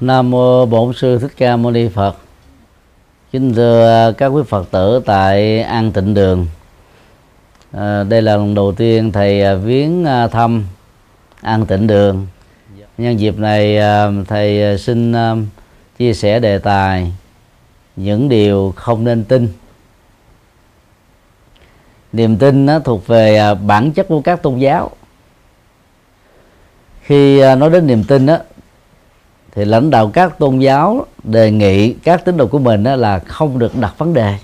Nam mô Bổn sư Thích Ca Mâu Ni Phật. Kính thưa à, các quý Phật tử tại An Tịnh Đường. À, đây là lần đầu tiên thầy à, viếng à, thăm An Tịnh Đường. Nhân dịp này thầy xin chia sẻ đề tài những điều không nên tin. Niềm tin nó thuộc về bản chất của các tôn giáo. Khi nói đến niềm tin đó thì lãnh đạo các tôn giáo đề nghị các tín đồ của mình là không được đặt vấn đề.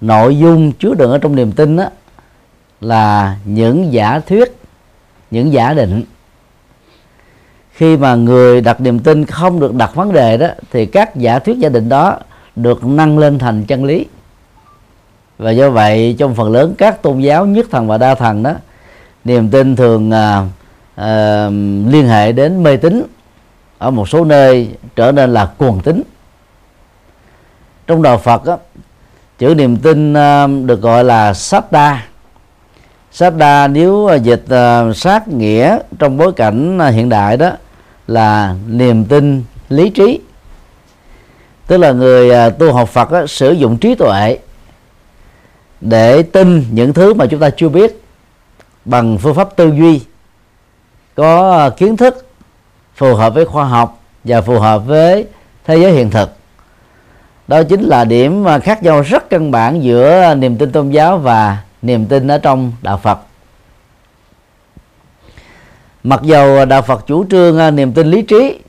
Nội dung chứa đựng ở trong niềm tin đó là những giả thuyết, những giả định. Khi mà người đặt niềm tin không được đặt vấn đề đó, thì các giả thuyết giả định đó được nâng lên thành chân lý. Và do vậy, trong phần lớn các tôn giáo nhất thần và đa thần đó, niềm tin thường à, à, liên hệ đến mê tín ở một số nơi trở nên là cuồng tín. Trong đạo Phật á, chữ niềm tin à, được gọi là sát đa. Sát đa nếu ờ, dịch à, sát nghĩa trong bối cảnh ờ, hiện đại đó là niềm tin lý trí. Tức là người tu học Phật á, sử dụng trí tuệ để tin những thứ mà chúng ta chưa biết bằng phương pháp tư duy có ờ, kiến thức phù hợp với khoa học và phù hợp với thế giới hiện thực. Đó chính là điểm ờ, khác nhau rất căn bản giữa niềm tin tôn giáo và niềm tin ở trong đạo Phật. Mặc dầu đạo Phật chủ trương ờ, niềm tin lý trí,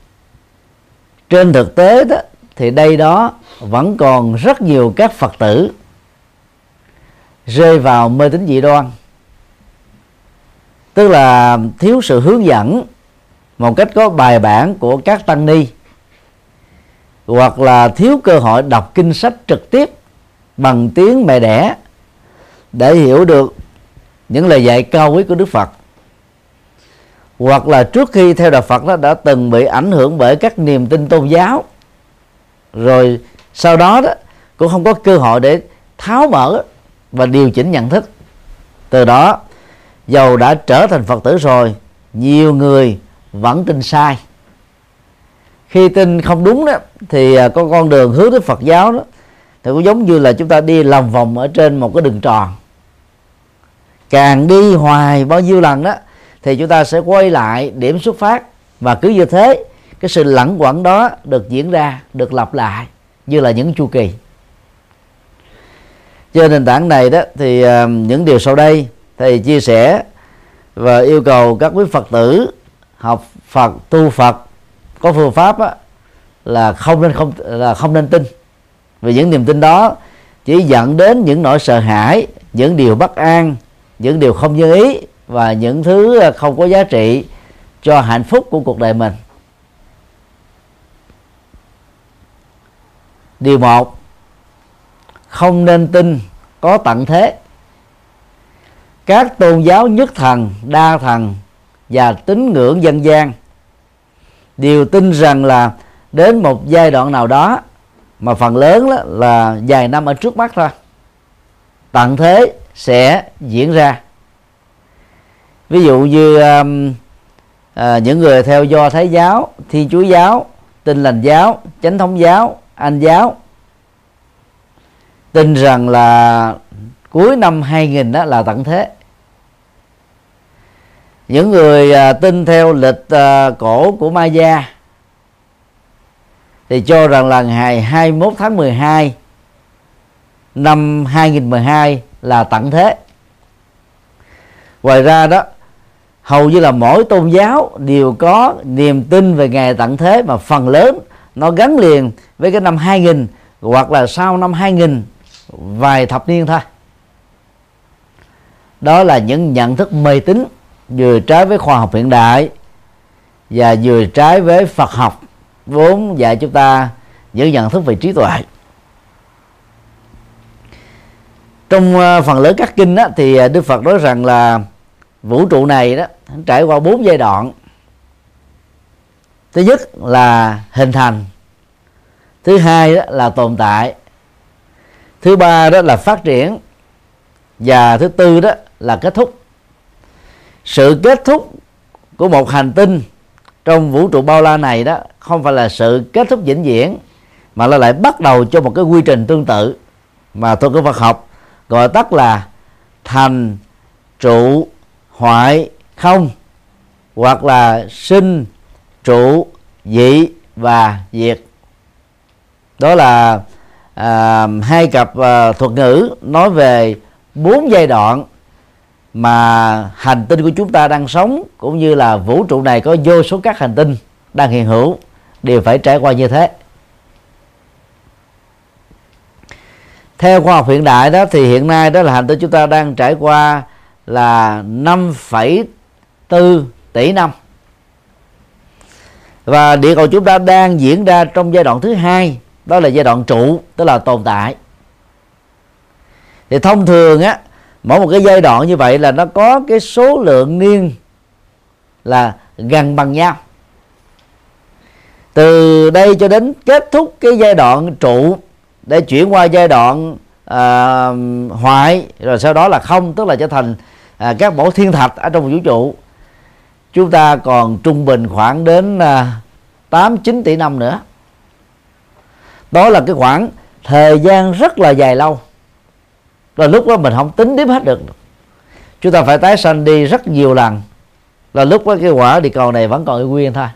trên thực tế đó, thì đây đó vẫn còn rất nhiều các Phật tử rơi vào mê tín dị đoan tức là thiếu sự hướng dẫn một cách có bài bản của các tăng ni. Hoặc là thiếu cơ hội đọc kinh sách trực tiếp bằng tiếng mẹ đẻ để hiểu được những lời dạy cao quý của Đức Phật. Hoặc là trước khi theo đạo Phật đó, đã từng bị ảnh hưởng bởi các niềm tin tôn giáo. Rồi sau đó đó, cũng không có cơ hội để tháo mở và điều chỉnh nhận thức. Từ đó dầu đã trở thành phật tử rồi, nhiều người vẫn tin sai. Khi tin không đúng đó, thì à, có con đường hướng đến phật giáo đó, thì cũng giống như là chúng ta đi lòng vòng ở trên một cái đường tròn. Càng đi hoài bao nhiêu lần đó, thì chúng ta sẽ quay lại điểm xuất phát. Và cứ như thế, cái sự lẳng quẩn đó được diễn ra, được lặp lại như là những chu kỳ. Trên nền tảng này đó, thì à, những điều sau đây thầy chia sẻ và yêu cầu các quý phật tử học phật tu phật có phương pháp á, là không nên không là không nên tin. Vì những niềm tin đó chỉ dẫn đến những nỗi sợ hãi những điều bất an những điều không như ý và những thứ không có giá trị cho hạnh phúc của cuộc đời mình. Điều một không nên tin có tận thế các tôn giáo nhất thần đa thần và tín ngưỡng dân gian đều tin rằng là đến một giai đoạn nào đó mà phần lớn đó là vài năm ở trước mắt thôi tận thế sẽ diễn ra. Ví dụ như um, à, những người theo do thái giáo thiên chúa giáo tin lành giáo chánh thống giáo anh giáo tin rằng là cuối năm 2000 đó là tận thế những người à, tin theo lịch à, cổ của Maya thì cho rằng là ngày 21 tháng 12 năm 2012 là tận thế. Ngoài ra đó hầu như là mỗi tôn giáo đều có niềm tin về ngày tận thế mà phần lớn nó gắn liền với cái năm 2000 hoặc là sau năm 2000 vài thập niên thôi. Đó là những nhận thức mê tín vừa trái với khoa học hiện đại và vừa trái với Phật học vốn dạy chúng ta những nhận thức về trí tuệ. Trong ờ, phần lớn các kinh đó, thì ờ, Đức Phật nói rằng là vũ trụ này đó trải qua bốn giai đoạn. Thứ nhất là hình thành thứ hai đó là tồn tại thứ ba đó là phát triển và thứ tư đó là kết thúc sự kết thúc của một hành tinh trong vũ trụ bao la này đó không phải là sự kết thúc vĩnh viễn mà nó lại bắt đầu cho một cái quy trình tương tự mà tôi có Phật học gọi tắt là thành trụ hoại không hoặc là sinh trụ dị và diệt. Đó là à, hai cặp à, thuật ngữ nói về bốn giai đoạn mà hành tinh của chúng ta đang sống cũng như là vũ trụ này có vô số các hành tinh đang hiện hữu đều phải trải qua như thế. Theo khoa học hiện đại đó thì hiện nay đó là hành tinh chúng ta đang trải qua là 5,4 tỷ năm. Và địa cầu chúng ta đang diễn ra trong giai đoạn thứ hai đó là giai đoạn trụ tức là tồn tại. Thì thông thường á mỗi một cái giai đoạn như vậy là nó có cái số lượng niên là gần bằng nhau. Từ đây cho đến kết thúc cái giai đoạn trụ để chuyển qua giai đoạn à, hoại rồi sau đó là không tức là trở thành à, các mẫu thiên thạch ở trong vũ trụ. Chúng ta còn trung bình khoảng đến à, 8 9 tỷ năm nữa. Đó là cái khoảng thời gian rất là dài lâu là lúc đó mình không tính tiếp hết được. Chúng ta phải tái sanh đi rất nhiều lần. Là lúc đó cái quả địa cầu này vẫn còn y nguyên thôi.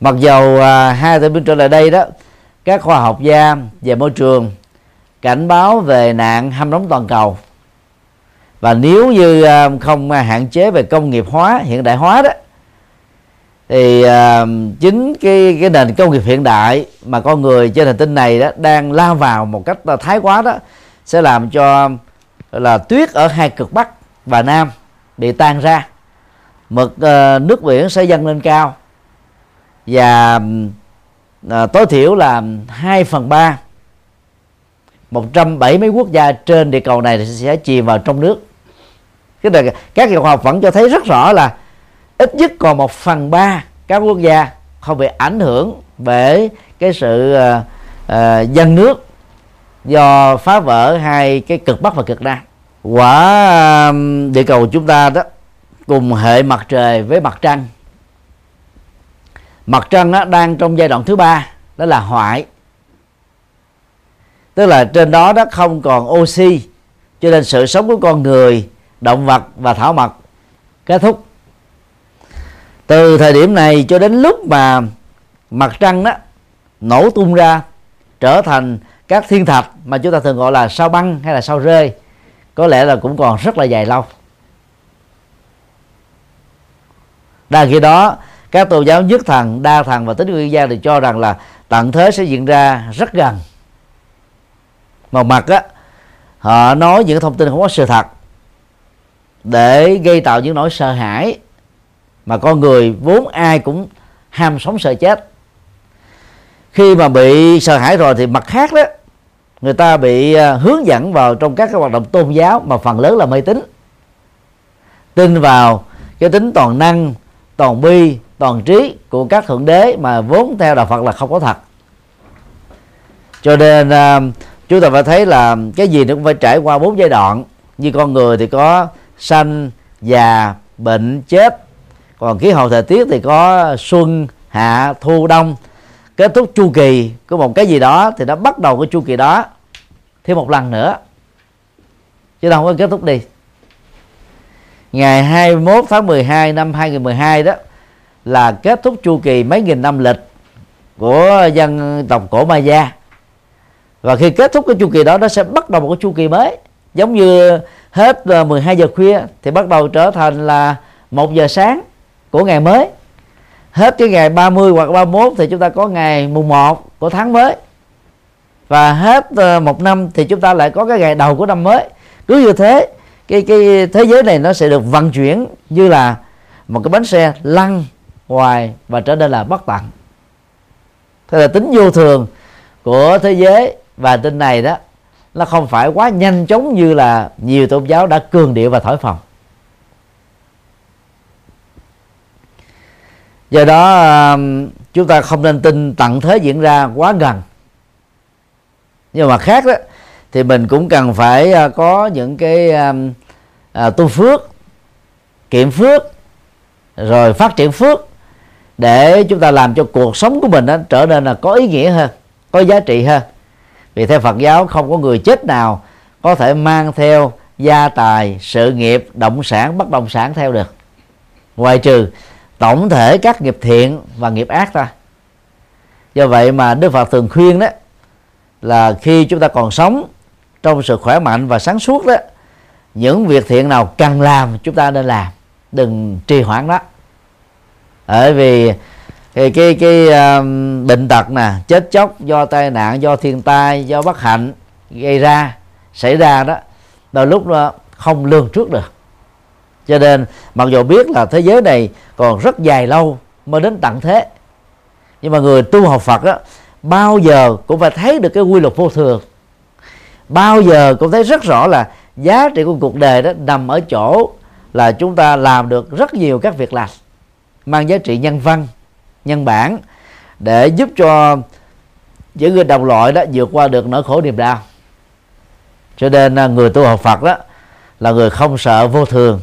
Mặc dầu à, hai tuần bên trở lại đây đó các khoa học gia về môi trường cảnh báo về nạn hâm nóng toàn cầu. Và nếu như à, không hạn chế về công nghiệp hóa hiện đại hóa đó thì à, chính cái cái nền công nghiệp hiện đại mà con người trên hành tinh này đó đang lao vào một cách thái quá đó sẽ làm cho là tuyết ở hai cực bắc và nam bị tan ra. Mực uh, nước biển sẽ dâng lên cao. Và uh, tối thiểu là 2 phần 3 170 mấy quốc gia trên địa cầu này sẽ chìm vào trong nước. Cái này, các nhà khoa học vẫn cho thấy rất rõ là ít nhất còn một phần ba các quốc gia không bị ảnh hưởng bởi cái sự ờ, uh, uh, dân nước do phá vỡ hai cái cực bắc và cực nam. Quả um, địa cầu chúng ta đó, cùng hệ mặt trời với mặt trăng. Mặt trăng đó đang trong giai đoạn thứ ba, đó là hoại. Tức là trên đó đó không còn oxy, cho nên sự sống của con người, động vật và thảo mộc kết thúc. Từ thời điểm này cho đến lúc mà mặt trăng đó nổ tung ra, trở thành các thiên thạch mà chúng ta thường gọi là sao băng hay là sao rơi, có lẽ là cũng còn rất là dài lâu. Đa khi đó, các tôn giáo nhất thần, đa thần và tính nguyên gia thì cho rằng là tận thế sẽ diễn ra rất gần. Một mặt á, họ nói những thông tin không có sự thật để gây tạo những nỗi sợ hãi mà con người vốn ai cũng ham sống sợ chết. Khi mà bị sợ hãi rồi thì mặt khác đó người ta bị à, hướng dẫn vào trong các cái hoạt động tôn giáo mà phần lớn là mê tín. Tin vào cái tính toàn năng, toàn bi, toàn trí của các thượng đế mà vốn theo đạo Phật là không có thật. Cho nên à, chúng ta phải thấy là cái gì nó cũng phải trải qua bốn giai đoạn. Như con người thì có sanh, già, bệnh, chết. Còn khí hậu thời tiết thì có xuân, hạ, thu, đông. Kết thúc chu kỳ của một cái gì đó thì nó bắt đầu cái chu kỳ đó thêm một lần nữa. Chứ đâu có kết thúc đi. Ngày 21 tháng 12 năm 2012 đó là kết thúc chu kỳ mấy nghìn năm lịch của dân tộc cổ Maya. Và khi kết thúc cái chu kỳ đó, nó sẽ bắt đầu một cái chu kỳ mới. Giống như hết ờ, 12 giờ khuya thì bắt đầu trở thành là một giờ sáng của ngày mới. Hết cái ngày 30 hoặc 31 thì chúng ta có ngày mùng 1 của tháng mới và hết ờ, một năm thì chúng ta lại có cái ngày đầu của năm mới. Cứ như thế, cái cái thế giới này nó sẽ được vận chuyển như là một cái bánh xe lăn hoài và trở nên là bất tận. Thế là tính vô thường của thế giới và tin này đó, nó không phải quá nhanh chóng như là nhiều tôn giáo đã cường điệu và thổi phồng. Do đó ờ, chúng ta không nên tin tận thế diễn ra quá gần nhưng mà khác đó thì mình cũng cần phải à, có những cái um, à, tu phước kiệm phước rồi phát triển phước để chúng ta làm cho cuộc sống của mình đó trở nên là có ý nghĩa hơn có giá trị hơn. Vì theo Phật giáo không có người chết nào có thể mang theo gia tài sự nghiệp động sản bất động sản theo được. Ngoài trừ tổng thể các nghiệp thiện và nghiệp ác thôi do vậy mà Đức Phật thường khuyên đó là khi chúng ta còn sống trong sự khỏe mạnh và sáng suốt đó những việc thiện nào cần làm chúng ta nên làm. Đừng trì hoãn đó bởi vì cái cái, cái um, bệnh tật nè chết chóc do tai nạn do thiên tai do bất hạnh gây ra xảy ra đó đôi lúc đó không lường trước được. Cho nên mặc dù biết là thế giới này còn rất dài lâu mới đến tận thế nhưng mà người tu học Phật đó bao giờ cũng phải thấy được cái quy luật vô thường. Bao giờ cũng thấy rất rõ là giá trị của cuộc đời đó nằm ở chỗ là chúng ta làm được rất nhiều các việc làm, mang giá trị nhân văn, nhân bản để giúp cho những người đồng loại đó vượt qua được nỗi khổ niềm đau. Cho nên à, người tu học Phật đó là người không sợ vô thường,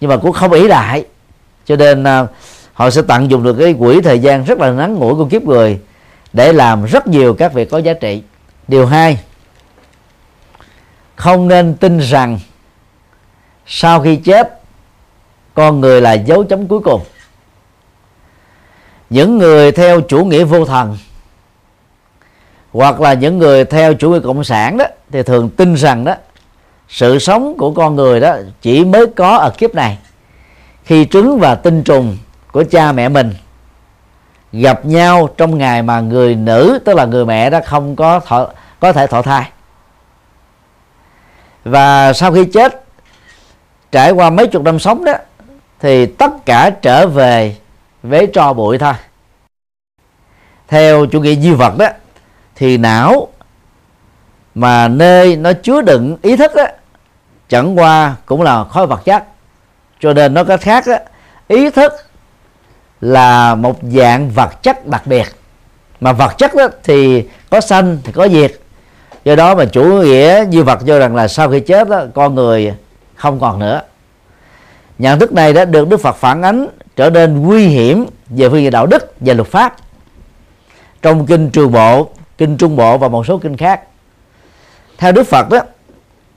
nhưng mà cũng không ý lại. Cho nên à, họ sẽ tận dụng được cái quỹ thời gian rất là ngắn ngủi của kiếp người để làm rất nhiều các việc có giá trị. Điều hai, không nên tin rằng sau khi chết, con người là dấu chấm cuối cùng. Những người theo chủ nghĩa vô thần hoặc là những người theo chủ nghĩa cộng sản đó, thì thường tin rằng đó, sự sống của con người đó chỉ mới có ở kiếp này khi trứng và tinh trùng của cha mẹ mình gặp nhau trong ngày mà người nữ tức là người mẹ đó không có thọ, có thể thọ thai. Và sau khi chết trải qua mấy chục năm sống đó thì tất cả trở về với tro bụi thôi. Theo chủ nghĩa duy vật đó thì não mà nơi nó chứa đựng ý thức đó chẳng qua cũng là khối vật chất. Cho nên nó có khác đó, ý thức là một dạng vật chất đặc biệt. Mà vật chất đó thì có sanh thì có diệt. Do đó mà chủ nghĩa như vật cho rằng là sau khi chết đó, con người không còn nữa. Nhận thức này đã được đức phật phản ánh trở nên nguy hiểm về phương diện đạo đức và luật pháp. Trong kinh trường bộ kinh trung bộ và một số kinh khác. Theo đức phật đó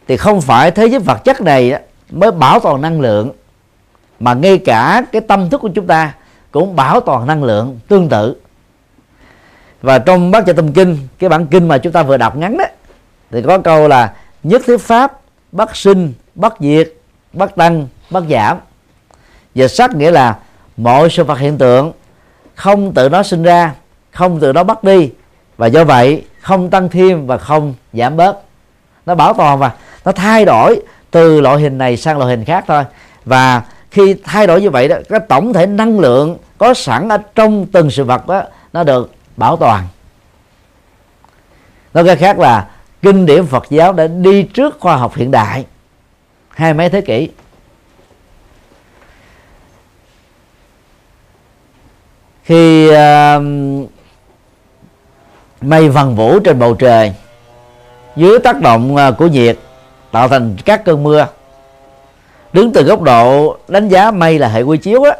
thì không phải thế giới vật chất này mới bảo toàn năng lượng mà ngay cả cái tâm thức của chúng ta cũng bảo toàn năng lượng tương tự. Và trong bát chánh tâm kinh, cái bản kinh mà chúng ta vừa đọc ngắn đó, thì có câu là, nhất thiết pháp bất sinh bất diệt bất tăng bất giảm. Và sắc nghĩa là, mọi sự vật hiện tượng, không tự nó sinh ra, không tự nó bắt đi, và do vậy không tăng thêm và không giảm bớt. Nó bảo toàn và nó thay đổi từ loại hình này sang loại hình khác thôi. Và khi thay đổi như vậy đó, cái tổng thể năng lượng có sẵn ở trong từng sự vật đó nó được bảo toàn. Nói cái khác là kinh điển Phật giáo đã đi trước khoa học hiện đại hai mấy thế kỷ. Khi uh, mây vần vũ trên bầu trời dưới tác động uh, của nhiệt tạo thành các cơn mưa đứng từ góc độ đánh giá mây là hệ quy chiếu á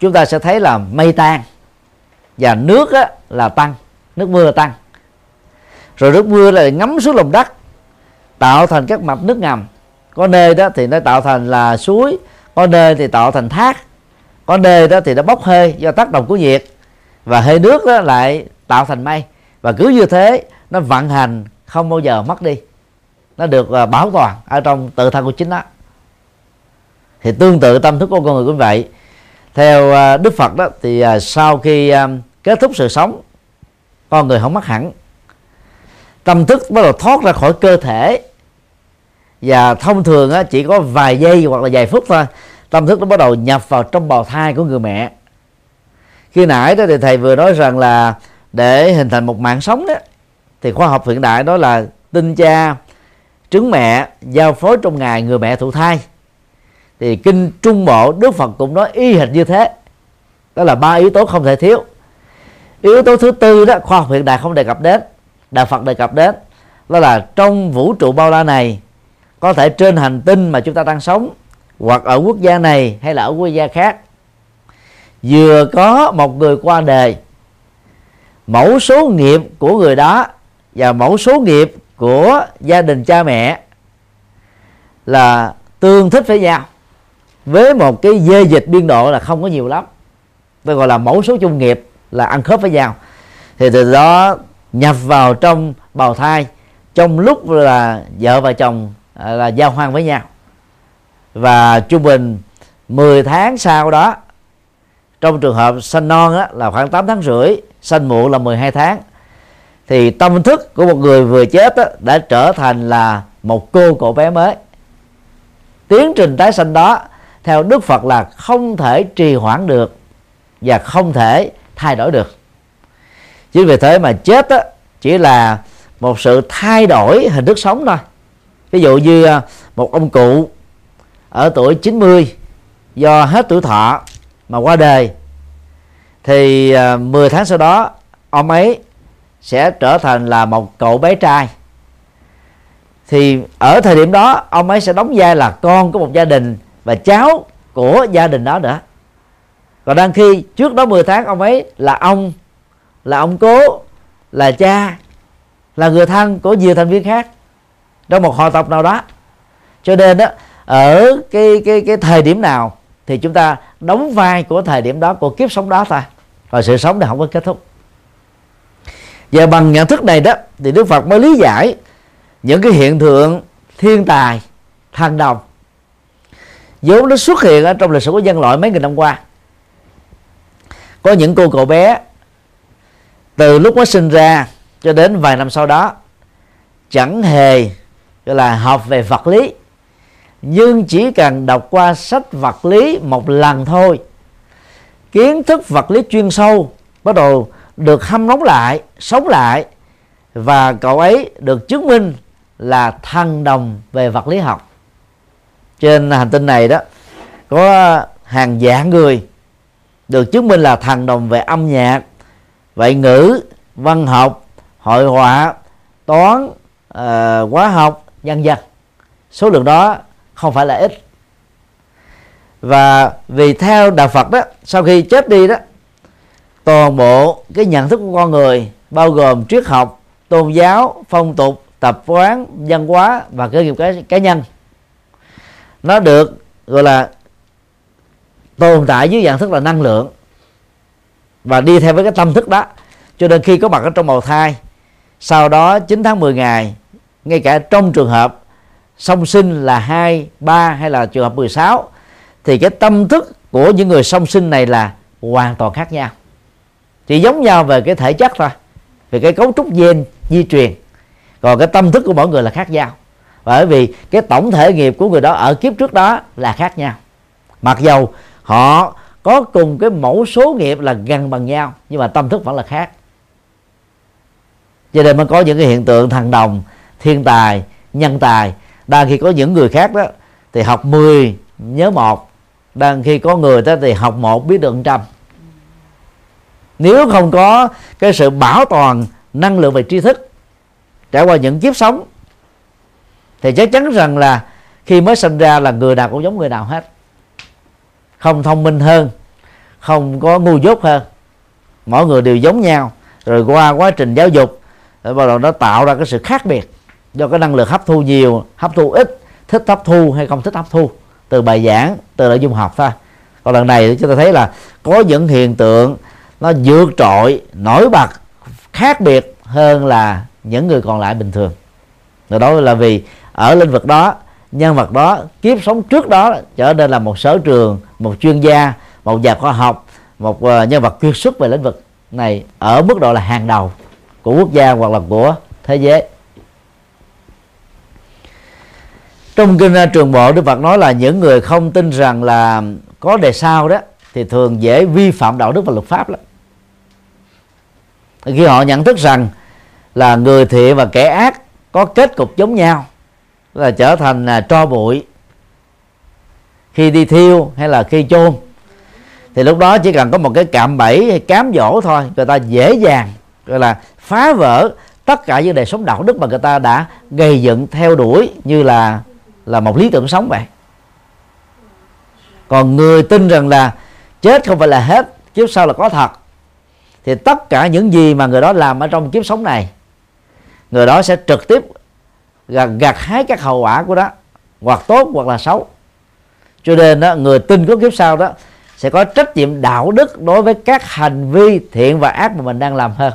chúng ta sẽ thấy là mây tan và nước á, là tăng nước mưa tăng. Rồi nước mưa là ngấm xuống lòng đất tạo thành các mạch nước ngầm. Có nơi đó thì nó tạo thành là suối có nơi thì tạo thành thác có nơi đó thì nó bốc hơi do tác động của nhiệt. Và hơi nước đó lại tạo thành mây. Và cứ như thế nó vận hành không bao giờ mất đi. Nó được à, bảo toàn ở trong tự thân của chính nó. Thì tương tự tâm thức của con người cũng vậy theo à, đức phật đó thì à, sau khi à, kết thúc sự sống con người không mất hẳn. Tâm thức bắt đầu thoát ra khỏi cơ thể. Và thông thường á, chỉ có vài giây hoặc là vài phút thôi tâm thức nó bắt đầu nhập vào trong bào thai của người mẹ. Khi nãy đó thì thầy vừa nói rằng là để hình thành một mạng sống đó thì khoa học hiện đại đó là tinh cha trứng mẹ giao phối trong ngày người mẹ thụ thai thì kinh trung bộ, đức phật cũng nói y hệt như thế. Đó là ba yếu tố không thể thiếu. Yếu tố thứ tư đó, khoa học hiện đại không đề cập đến, đạo phật đề cập đến, đó là trong vũ trụ bao la này, có thể trên hành tinh mà chúng ta đang sống, hoặc ở quốc gia này hay là ở quốc gia khác. Vừa có một người qua đời mẫu số nghiệp của người đó và mẫu số nghiệp của gia đình cha mẹ là tương thích với nhau với một cái dê dịch biên độ là không có nhiều lắm. Tôi gọi là mẫu số chung nghiệp là ăn khớp với nhau. Thì từ đó nhập vào trong bào thai trong lúc là vợ và chồng à, là giao hoan với nhau. Và trung bình 10 tháng sau đó trong trường hợp sanh non á, là khoảng 8 tháng rưỡi sanh muộn là 12 tháng thì tâm thức của một người vừa chết á, đã trở thành là một cô cậu bé mới. Tiến trình tái sanh đó theo Đức Phật là không thể trì hoãn được và không thể thay đổi được. Chính vì thế mà chết đó, chỉ là một sự thay đổi hình thức sống thôi. Ví dụ như à, một ông cụ ở tuổi 90 do hết tuổi thọ mà qua đời thì à, 10 tháng sau đó ông ấy sẽ trở thành là một cậu bé trai. Thì ở thời điểm đó ông ấy sẽ đóng vai là con của một gia đình và cháu của gia đình đó nữa. Còn đang khi trước đó 10 tháng ông ấy là ông là ông cố, là cha, là người thân của nhiều thành viên khác trong một họ tộc nào đó. Cho nên đó ở cái cái cái thời điểm nào thì chúng ta đóng vai của thời điểm đó, của kiếp sống đó thôi và sự sống thì không có kết thúc. Và bằng nhận thức này đó, thì Đức Phật mới lý giải những cái hiện tượng thiên tài thần đồng vốn nó xuất hiện ở trong lịch sử của nhân loại mấy nghìn năm qua. Có những cô cậu bé, từ lúc mới sinh ra cho đến vài năm sau đó, chẳng hề, gọi là, học về vật lý, nhưng chỉ cần đọc qua sách vật lý một lần thôi, kiến thức vật lý chuyên sâu bắt đầu được hâm nóng lại, sống lại, và cậu ấy được chứng minh là thần đồng về vật lý học trên hành tinh này đó có hàng vạn người được chứng minh là thần đồng về âm nhạc ngoại ngữ văn học hội họa toán uh, hóa học nhân dân số lượng đó không phải là ít. Và vì theo đạo Phật đó sau khi chết đi đó toàn bộ cái nhận thức của con người bao gồm triết học tôn giáo phong tục tập quán văn hóa và cơ nghiệp cá, cá nhân nó được, gọi là, tồn tại dưới dạng thức là năng lượng. Và đi theo với cái tâm thức đó. Cho nên khi có mặt ở trong bào thai, sau đó 9 tháng 10 ngày, ngay cả trong trường hợp song sinh là hai, ba hay là trường hợp 16 thì cái tâm thức của những người song sinh này là hoàn toàn khác nhau. Chỉ giống nhau về cái thể chất thôi, về cái cấu trúc gen di truyền. Còn cái tâm thức của mỗi người là khác nhau bởi vì cái tổng thể nghiệp của người đó ở kiếp trước đó là khác nhau. Mặc dầu họ có cùng cái mẫu số nghiệp là gần bằng nhau, nhưng mà tâm thức vẫn là khác. Cho nên mới có những cái hiện tượng thằng đồng, thiên tài, nhân tài. Đang khi có những người khác đó, thì học 10 nhớ một. Đang khi có người đó, thì học một, biết được trăm. Nếu không có cái sự bảo toàn năng lượng về tri thức, trải qua những kiếp sống thì chắc chắn rằng là khi mới sinh ra là người nào cũng giống người nào hết. Không thông minh hơn, không có ngu dốt hơn. Mỗi người đều giống nhau. Rồi qua quá trình giáo dục, rồi bắt đầu nó tạo ra cái sự khác biệt. Do cái năng lực hấp thu nhiều, hấp thu ít, thích hấp thu hay không thích hấp thu. Từ bài giảng, từ nội dung học thôi. Còn lần này chúng ta thấy là có những hiện tượng nó vượt trội, nổi bật, khác biệt hơn là những người còn lại bình thường. Rồi đó là vì ở lĩnh vực đó, nhân vật đó, kiếp sống trước đó trở nên là một sở trường, một chuyên gia, một nhà khoa học, một ờ, nhân vật kiệt xuất về lĩnh vực này ở mức độ là hàng đầu của quốc gia hoặc là của thế giới. Trong kinh ờ, trường bộ, đức phật nói là những người không tin rằng là có đề sau đó thì thường dễ vi phạm đạo đức và luật pháp lắm. Khi họ nhận thức rằng là người thiện và kẻ ác có kết cục giống nhau là trở thành là tro bụi. Khi đi thiêu hay là khi chôn. Thì lúc đó chỉ cần có một cái cạm bẫy hay cám dỗ thôi, người ta dễ dàng, gọi là, phá vỡ tất cả những đời sống đạo đức mà người ta đã gây dựng theo đuổi như là là một lý tưởng sống vậy. Còn người tin rằng là chết không phải là hết, kiếp sau là có thật, thì tất cả những gì mà người đó làm ở trong kiếp sống này, người đó sẽ trực tiếp gặt, gặt hái các hậu quả của đó hoặc tốt hoặc là xấu. Cho nên đó người tin có kiếp sau đó sẽ có trách nhiệm đạo đức đối với các hành vi thiện và ác mà mình đang làm hơn.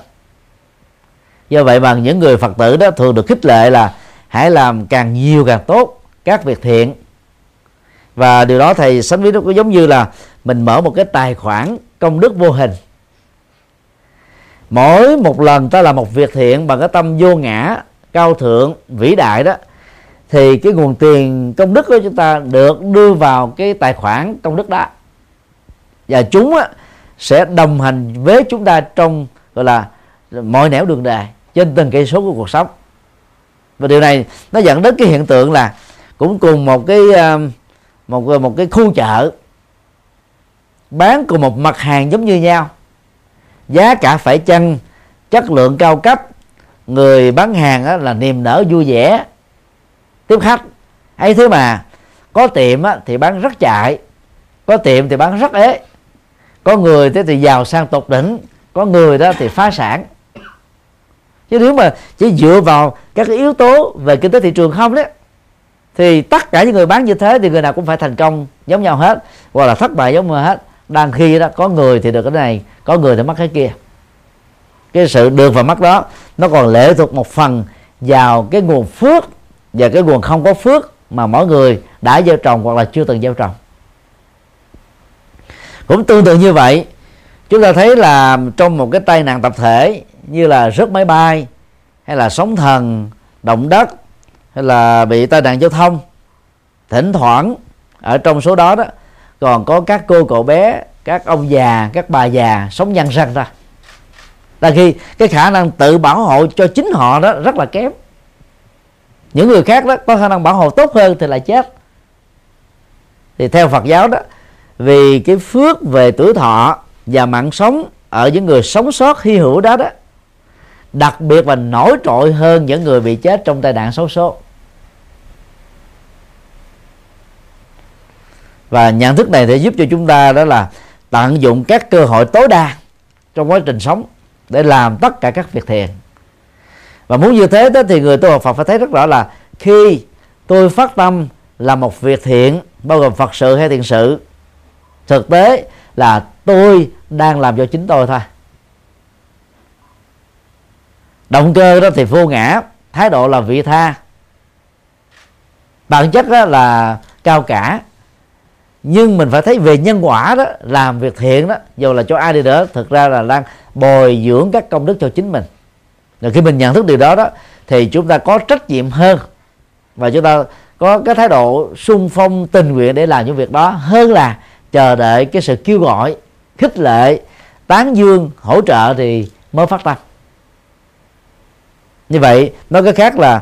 Do vậy mà những người phật tử đó thường được khích lệ là hãy làm càng nhiều càng tốt các việc thiện. Và điều đó thầy sánh ví nó cũng giống như là mình mở một cái tài khoản công đức vô hình. Mỗi một lần ta làm một việc thiện bằng cái tâm vô ngã cao thượng vĩ đại đó thì cái nguồn tiền công đức của chúng ta được đưa vào cái tài khoản công đức đó. Và chúng á, sẽ đồng hành với chúng ta trong gọi là mọi nẻo đường đời trên từng cây số của cuộc sống. Và điều này nó dẫn đến cái hiện tượng là cũng cùng một cái ờ, một ờ, một cái khu chợ bán cùng một mặt hàng giống như nhau. Giá cả phải chăng chất lượng cao cấp người bán hàng á, là niềm nở vui vẻ. Tiếp khách ấy thế mà có tiệm á, thì bán rất chạy có tiệm thì bán rất ế. Có người thế thì giàu sang tột đỉnh có người đó thì phá sản. Chứ nếu mà chỉ dựa vào các cái yếu tố về kinh tế thị trường không đấy thì tất cả những người bán như thế thì người nào cũng phải thành công giống nhau hết hoặc là thất bại giống nhau hết. Đang khi đó có người thì được cái này có người thì mất cái kia cái sự được và mất đó, nó còn lệ thuộc một phần vào cái nguồn phước và cái nguồn không có phước mà mỗi người đã gieo trồng hoặc là chưa từng gieo trồng. Cũng tương tự như vậy, chúng ta thấy là trong một cái tai nạn tập thể như là rớt máy bay, hay là sóng thần, động đất, hay là bị tai nạn giao thông, thỉnh thoảng ở trong số đó đó, còn có các cô cậu bé, các ông già, các bà già sống nhăn răng ra là khi cái khả năng tự bảo hộ cho chính họ đó rất là kém. Những người khác đó có khả năng bảo hộ tốt hơn thì là chết. Thì theo Phật giáo đó, vì cái phước về tuổi thọ và mạng sống ở những người sống sót hy hữu đó đó, đặc biệt và nổi trội hơn những người bị chết trong tai nạn xấu số và nhận thức này sẽ giúp cho chúng ta đó là tận dụng các cơ hội tối đa trong quá trình sống để làm tất cả các việc thiện và muốn như thế đó thì người tu học Phật phải thấy rất rõ là khi tôi phát tâm làm một việc thiện, bao gồm Phật sự hay thiện sự, thực tế là tôi đang làm cho chính tôi thôi. Động cơ đó thì vô ngã, thái độ là vị tha. Bản chất đó là cao cả nhưng mình phải thấy về nhân quả đó làm việc thiện đó dù là cho ai đi nữa thực ra là đang bồi dưỡng các công đức cho chính mình. Rồi khi mình nhận thức điều đó đó thì chúng ta có trách nhiệm hơn và chúng ta có cái thái độ sung phong tình nguyện để làm những việc đó hơn là chờ đợi cái sự kêu gọi khích lệ tán dương hỗ trợ thì mới phát tâm. Như vậy nói cái khác là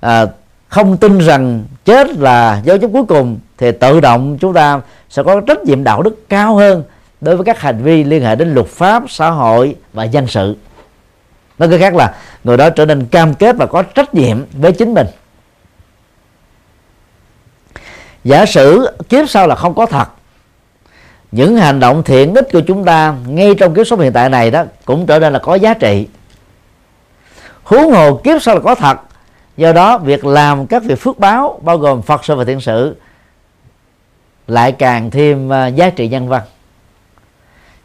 à, không tin rằng chết là dấu chấm cuối cùng thì tự động chúng ta sẽ có trách nhiệm đạo đức cao hơn đối với các hành vi liên hệ đến luật pháp, xã hội và dân sự. Nói cách khác là người đó trở nên cam kết và có trách nhiệm với chính mình. Giả sử kiếp sau là không có thật, những hành động thiện ích của chúng ta ngay trong kiếp sống hiện tại này đó cũng trở nên là có giá trị. Huống hồ kiếp sau là có thật, do đó việc làm các việc phước báo bao gồm phật sự và thiện sự lại càng thêm à, giá trị nhân văn.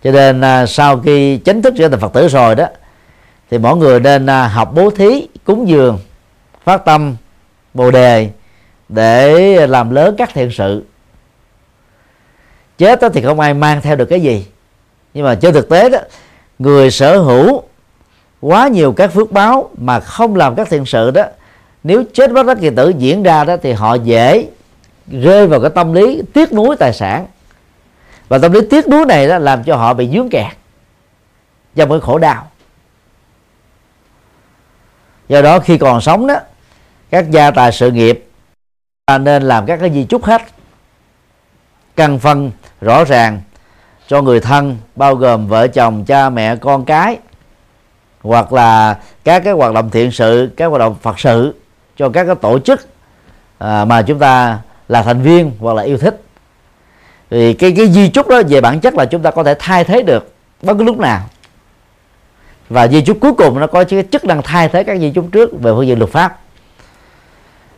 Cho nên à, sau khi chính thức trở thành phật tử rồi đó, thì mỗi người nên à, học bố thí, cúng dường, phát tâm, bồ đề để làm lớn các thiện sự. Chết đó thì không ai mang theo được cái gì. Nhưng mà trên thực tế đó, người sở hữu quá nhiều các phước báo mà không làm các thiện sự đó, nếu chết bất đắc kỳ tử diễn ra đó thì họ dễ rơi vào cái tâm lý tiếc nuối tài sản. Và tâm lý tiếc nuối này đó làm cho họ bị dướng kẹt trong cái khổ đau. Do đó khi còn sống đó các gia tài sự nghiệp ta nên làm các cái di chúc hết. Căn phân rõ ràng cho người thân bao gồm vợ chồng cha mẹ con cái hoặc là các cái hoạt động thiện sự các hoạt động phật sự cho các cái tổ chức à, mà chúng ta là thành viên hoặc là yêu thích. Thì cái cái di chúc đó về bản chất là chúng ta có thể thay thế được bất cứ lúc nào. Và di chúc cuối cùng nó có cái chức năng thay thế các di chúc trước về phương diện luật pháp.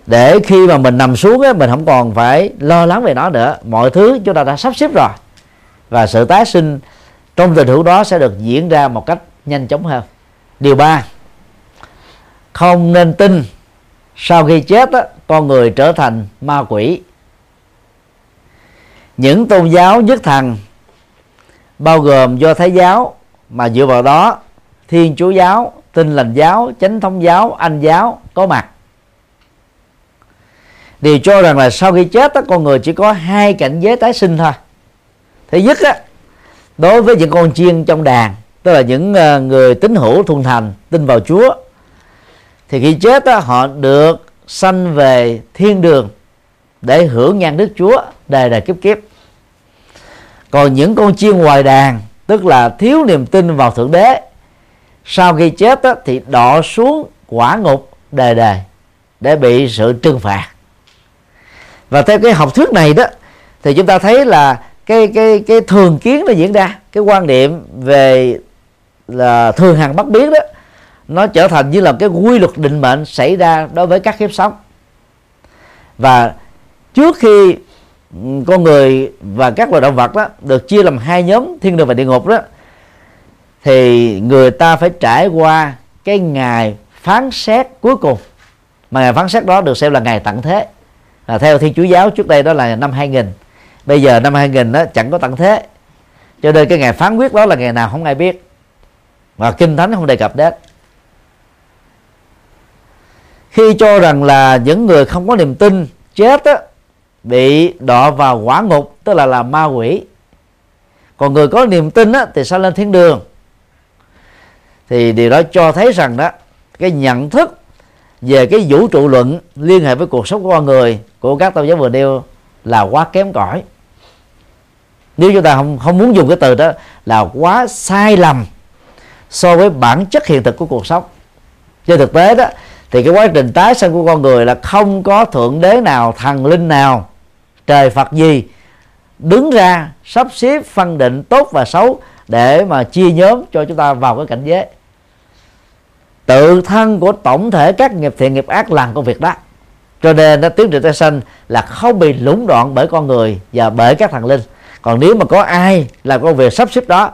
Để khi mà mình nằm xuống ấy mình không còn phải lo lắng về nó nữa. Mọi thứ chúng ta đã sắp xếp rồi. Và sự tái sinh trong tình huống đó sẽ được diễn ra một cách nhanh chóng hơn. Điều ba, không nên tin sau khi chết á, con người trở thành ma quỷ. Những tôn giáo nhất thần bao gồm do thái giáo mà dựa vào đó thiên chúa giáo Tin lành giáo chánh thống giáo anh giáo có mặt. Đều cho rằng là sau khi chết đó, con người chỉ có hai cảnh giới tái sinh thôi. Thứ nhất á, đối với những con chiên trong đàn tức là những ờ, người tín hữu thuần thành tin vào chúa thì khi chết đó, họ được sanh về thiên đường để hưởng nhan đức chúa đời đời kiếp kiếp. Còn những con chiên ngoài đàn tức là thiếu niềm tin vào thượng đế sau khi chết đó, thì đọ xuống quả ngục đời đời để bị sự trừng phạt. Và theo cái học thuyết này đó thì chúng ta thấy là cái cái cái thường kiến nó diễn ra. Cái quan niệm về là thường hằng bất biến đó nó trở thành như là cái quy luật định mệnh xảy ra đối với các kiếp sống. Và trước khi ừ, con người và các loài động vật đó được chia làm hai nhóm, thiên đường và địa ngục đó, thì người ta phải trải qua cái ngày phán xét cuối cùng. Mà ngày phán xét đó được xem là ngày tận thế. Là theo thiên chúa giáo trước đây đó là năm 2000 bây giờ năm 2000 đó chẳng có tận thế. Cho nên cái ngày phán quyết đó là ngày nào không ai biết. Và kinh thánh không đề cập đến khi cho rằng là những người không có niềm tin chết á, bị đọa vào quả ngục tức là làm ma quỷ. Còn người có niềm tin á, thì sao lên thiên đường. Thì điều đó cho thấy rằng đó cái nhận thức về cái vũ trụ luận liên hệ với cuộc sống của con người của các tôn giáo vừa nêu là quá kém cỏi. Nếu chúng ta không không muốn dùng cái từ đó là quá sai lầm so với bản chất hiện thực của cuộc sống. Trên thực tế đó thì cái quá trình tái sinh của con người là không có thượng đế nào, thần linh nào, trời phật gì, đứng ra sắp xếp phân định tốt và xấu để mà chia nhóm cho chúng ta vào cái cảnh giới. Tự thân của tổng thể các nghiệp thiện nghiệp ác làm công việc đó. Cho nên nó tiến trình tái sanh là không bị lũng đoạn bởi con người và bởi các thần linh. Còn nếu mà có ai làm công việc sắp xếp đó,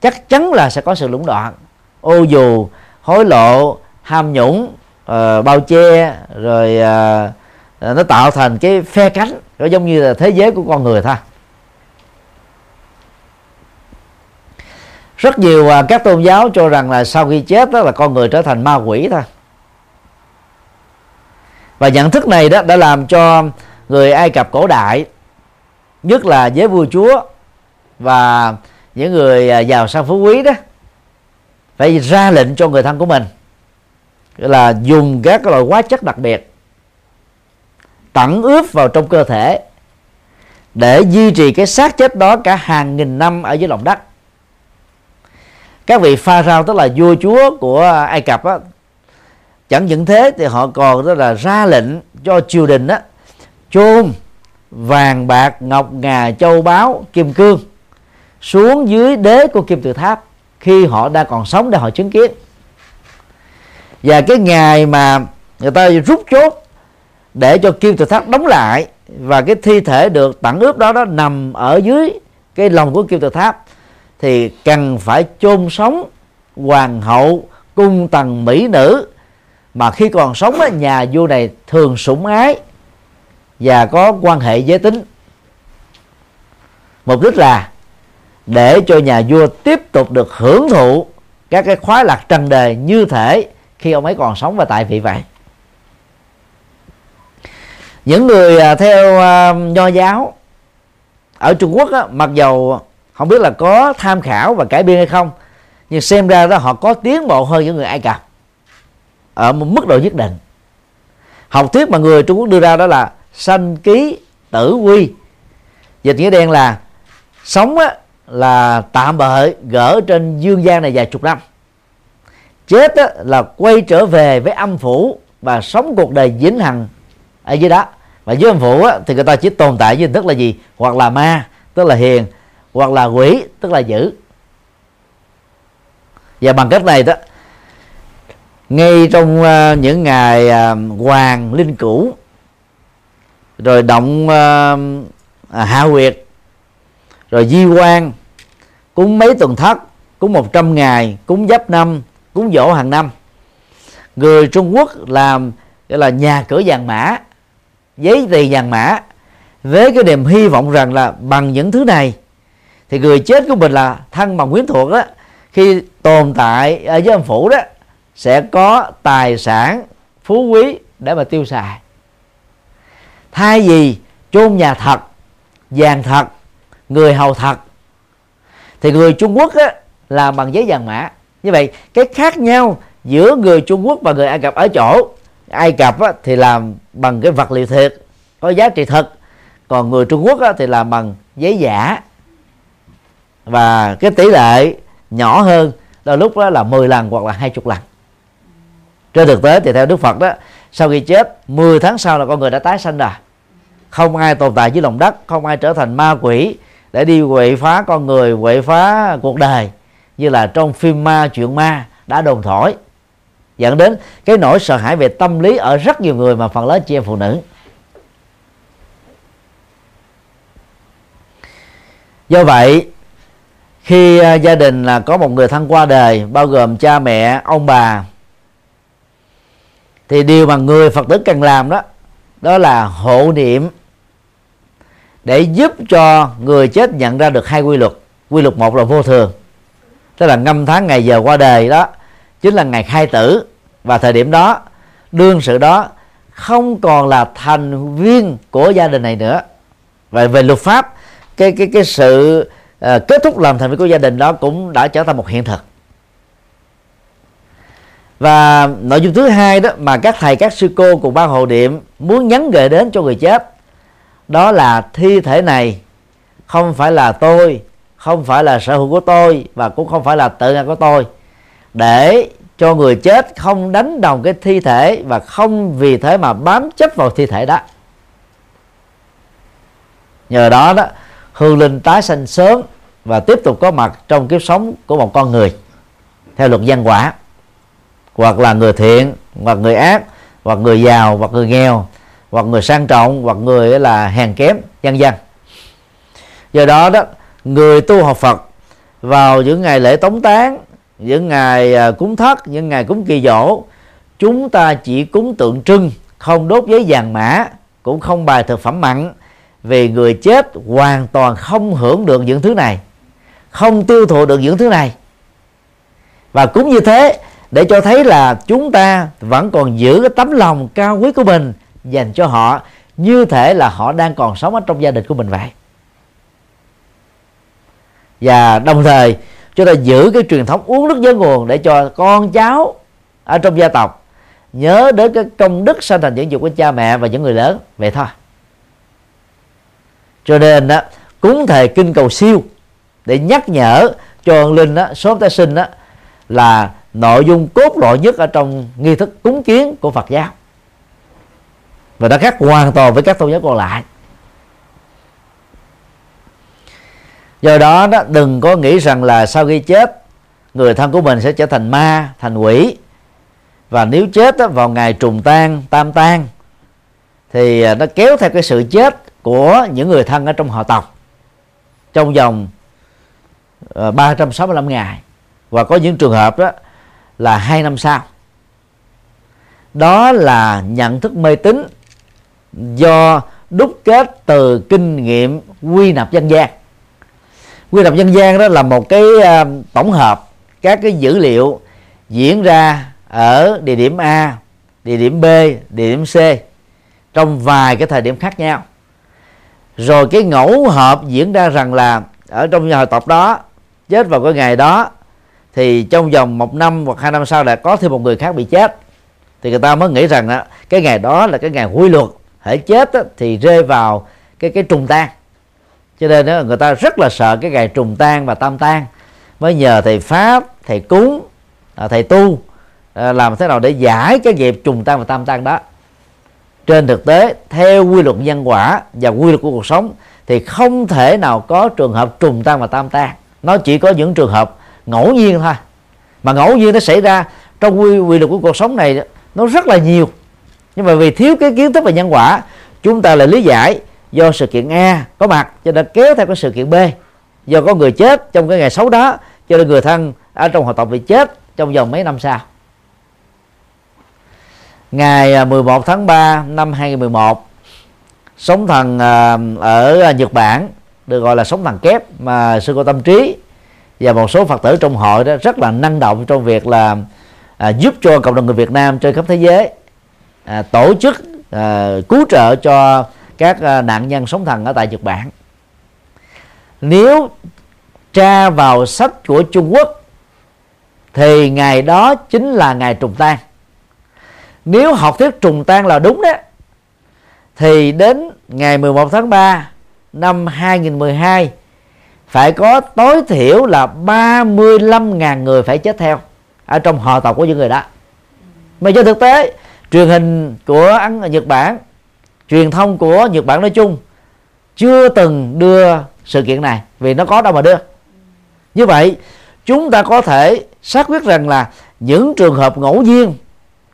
chắc chắn là sẽ có sự lũng đoạn. Ô dù hối lộ, ham nhũng uh, bao che rồi uh, nó tạo thành cái phe cánh. Nó giống như là thế giới của con người thôi. Rất nhiều uh, các tôn giáo cho rằng là sau khi chết đó là con người trở thành ma quỷ thôi. Và nhận thức này đó đã làm cho người ai cập cổ đại nhất là giới vua chúa và những người à, giàu sang phú quý đó phải ra lệnh cho người thân của mình là dùng các loại hóa chất đặc biệt tẩm ướp vào trong cơ thể để duy trì cái xác chết đó cả hàng nghìn năm ở dưới lòng đất. Các vị pha rao tức là vua chúa của ai cập á, chẳng những thế thì họ còn đó là ra lệnh cho triều đình á chôn vàng bạc ngọc ngà châu báu kim cương xuống dưới đế của kim tự tháp khi họ đang còn sống để họ chứng kiến và cái ngày mà người ta rút chốt để cho kim tự tháp đóng lại và cái thi thể được tặng ướp đó đó nằm ở dưới cái lòng của kim tự tháp thì cần phải chôn sống hoàng hậu cung tần mỹ nữ. Mà khi còn sống á, nhà vua này thường sủng ái và có quan hệ giới tính. Mục đích là để cho nhà vua tiếp tục được hưởng thụ các cái khoái lạc trần đời như thể khi ông ấy còn sống và tại vị vậy. Những người à, theo à, nho giáo ở Trung Quốc á, mặc dầu không biết là có tham khảo và cải biên hay không nhưng xem ra đó họ có tiến bộ hơn những người Ai Cập ở một mức độ nhất định. Học thuyết mà người Trung Quốc đưa ra đó là sanh ký tử quy. Dịch nghĩa đen là sống á, là tạm bợ gỡ trên dương gian này vài chục năm chết á, là quay trở về với âm phủ và sống cuộc đời vĩnh hằng ở dưới đó. Và dưới âm phủ á, thì người ta chỉ tồn tại với hình thức là gì? Hoặc là ma tức là hiền. Hoặc là quỷ tức là dữ. Và bằng cách này đó ngay trong uh, những ngày uh, hoàng linh cửu rồi động uh, hạ huyệt rồi di quan cúng mấy tuần thất cúng 100 ngày cúng giáp năm cúng dỗ hàng năm. Người Trung Quốc làm gọi là nhà cửa vàng mã giấy tỳ vàng mã với cái niềm hy vọng rằng là bằng những thứ này thì người chết của mình là thân bằng quyến thuộc đó khi tồn tại ở với âm phủ đó sẽ có tài sản phú quý để mà tiêu xài. Thay vì chôn nhà thật vàng thật người hầu thật thì người Trung Quốc á, làm bằng giấy vàng mã như vậy cái khác nhau giữa người Trung Quốc và người Ai Cập ở chỗ Ai Cập á, thì làm bằng cái vật liệu thiệt có giá trị thật. Còn người Trung Quốc á, thì làm bằng giấy giả. Và cái tỷ lệ nhỏ hơn đôi lúc đó là 10 lần hoặc là 20 lần. Trên thực tế thì theo Đức Phật đó sau khi chết 10 tháng sau là con người đã tái sanh rồi. Không ai tồn tại dưới lòng đất không ai trở thành ma quỷ để đi quậy phá con người quậy phá cuộc đời như là trong phim ma, chuyện ma, đã đồn thổi. Dẫn đến cái nỗi sợ hãi về tâm lý ở rất nhiều người mà phần lớn chị em phụ nữ. Do vậy, khi à, gia đình là có một người thân qua đời, bao gồm cha mẹ, ông bà, thì điều mà người phật tử cần làm đó đó là hộ niệm để giúp cho người chết nhận ra được hai quy luật. Quy luật một là vô thường tức là năm tháng ngày giờ qua đời đó chính là ngày khai tử. Và thời điểm đó đương sự đó không còn là thành viên của gia đình này nữa. Và về luật pháp cái cái cái sự uh, kết thúc làm thành viên của gia đình đó cũng đã trở thành một hiện thực. Và nội dung thứ hai đó mà các thầy các sư cô cùng ban hộ niệm muốn nhắn gửi đến cho người chết đó là thi thể này không phải là tôi không phải là sở hữu của tôi và cũng không phải là tự ngã của tôi. Để cho người chết không đánh đồng cái thi thể và không vì thế mà bám chấp vào thi thể đó. Nhờ đó đó, hương linh tái sanh sớm và tiếp tục có mặt trong kiếp sống của một con người, theo luật nhân quả hoặc là người thiện, hoặc người ác, hoặc người giàu, hoặc người nghèo, hoặc người sang trọng, hoặc người là hèn kém vân dân do đó đó người tu học Phật vào những ngày lễ tống tán, những ngày à, cúng thất, những ngày cúng kỳ dỗ, chúng ta chỉ cúng tượng trưng, không đốt giấy vàng mã, cũng không bài thực phẩm mặn, vì người chết hoàn toàn không hưởng được những thứ này, không tiêu thụ được những thứ này. Và cũng như thế, để cho thấy là chúng ta vẫn còn giữ cái tấm lòng cao quý của mình dành cho họ, như thể là họ đang còn sống ở trong gia đình của mình vậy và đồng thời chúng ta giữ cái truyền thống uống nước nhớ nguồn để cho con cháu ở trong gia tộc nhớ đến cái công đức sanh thành dưỡng dục của cha mẹ và những người lớn. Vậy thôi. Cho nên đó cúng thề kinh cầu siêu để nhắc nhở cho linh đó, sớm tái sinh đó là nội dung cốt lõi nhất ở trong nghi thức cúng kiến của Phật giáo. Và nó khác hoàn toàn với các tôn giáo còn lại. Do đó đó đừng có nghĩ rằng là sau khi chết người thân của mình sẽ trở thành ma thành quỷ. Và nếu chết đó, vào ngày trùng tan tam tan thì à, nó kéo theo cái sự chết của những người thân ở trong họ tộc. Trong vòng ờ, 365 ngày. Và có những trường hợp đó là hai năm sau. Đó là nhận thức mê tín do đúc kết từ kinh nghiệm quy nạp dân gian quy tập dân gian đó là một cái uh, tổng hợp các cái dữ liệu diễn ra ở địa điểm A, địa điểm B, địa điểm C trong vài cái thời điểm khác nhau. Rồi cái ngẫu hợp diễn ra rằng là ở trong nhà tập đó chết vào cái ngày đó thì trong vòng một năm hoặc hai năm sau lại có thêm một người khác bị chết thì người ta mới nghĩ rằng đó, cái ngày đó là cái ngày quy luật hãy chết đó, thì rơi vào cái cái trùng tan cho nên đó, người ta rất là sợ cái ngày trùng tan và tam tan. Mới nhờ thầy pháp thầy cúng à, thầy tu à, làm thế nào để giải cái nghiệp trùng tan và tam tan đó. Trên thực tế theo quy luật nhân quả và quy luật của cuộc sống thì không thể nào có trường hợp trùng tan và tam tan. Nó chỉ có những trường hợp ngẫu nhiên thôi. Mà ngẫu nhiên nó xảy ra trong quy, quy luật của cuộc sống này nó rất là nhiều. Nhưng mà vì thiếu cái kiến thức về nhân quả chúng ta lại lý giải do sự kiện A có mặt cho nên kéo theo cái sự kiện B. Do có người chết trong cái ngày xấu đó cho nên người thân ở trong hội tộc bị chết trong vòng mấy năm sau. Ngày à, 11 tháng 3 năm 2011 sóng thần à, ở à, Nhật Bản được gọi là sóng thần kép mà sư cô tâm trí và một số phật tử trong hội đó rất là năng động trong việc là à, giúp cho cộng đồng người Việt Nam trên khắp thế giới à, tổ chức à, cứu trợ cho các à, nạn nhân sóng thần ở tại Nhật Bản. Nếu tra vào sách của Trung Quốc, thì ngày đó chính là ngày trùng tan nếu học thuyết trùng tan là đúng đó, thì đến ngày 11 tháng 3 năm 2012 phải có tối thiểu là 35.000 người phải chết theo ở trong họ tộc của những người đó. Mà trên thực tế, truyền hình của Ấn Nhật Bản truyền thông của Nhật Bản nói chung chưa từng đưa sự kiện này vì nó có đâu mà đưa. Như vậy chúng ta có thể xác quyết rằng là những trường hợp ngẫu nhiên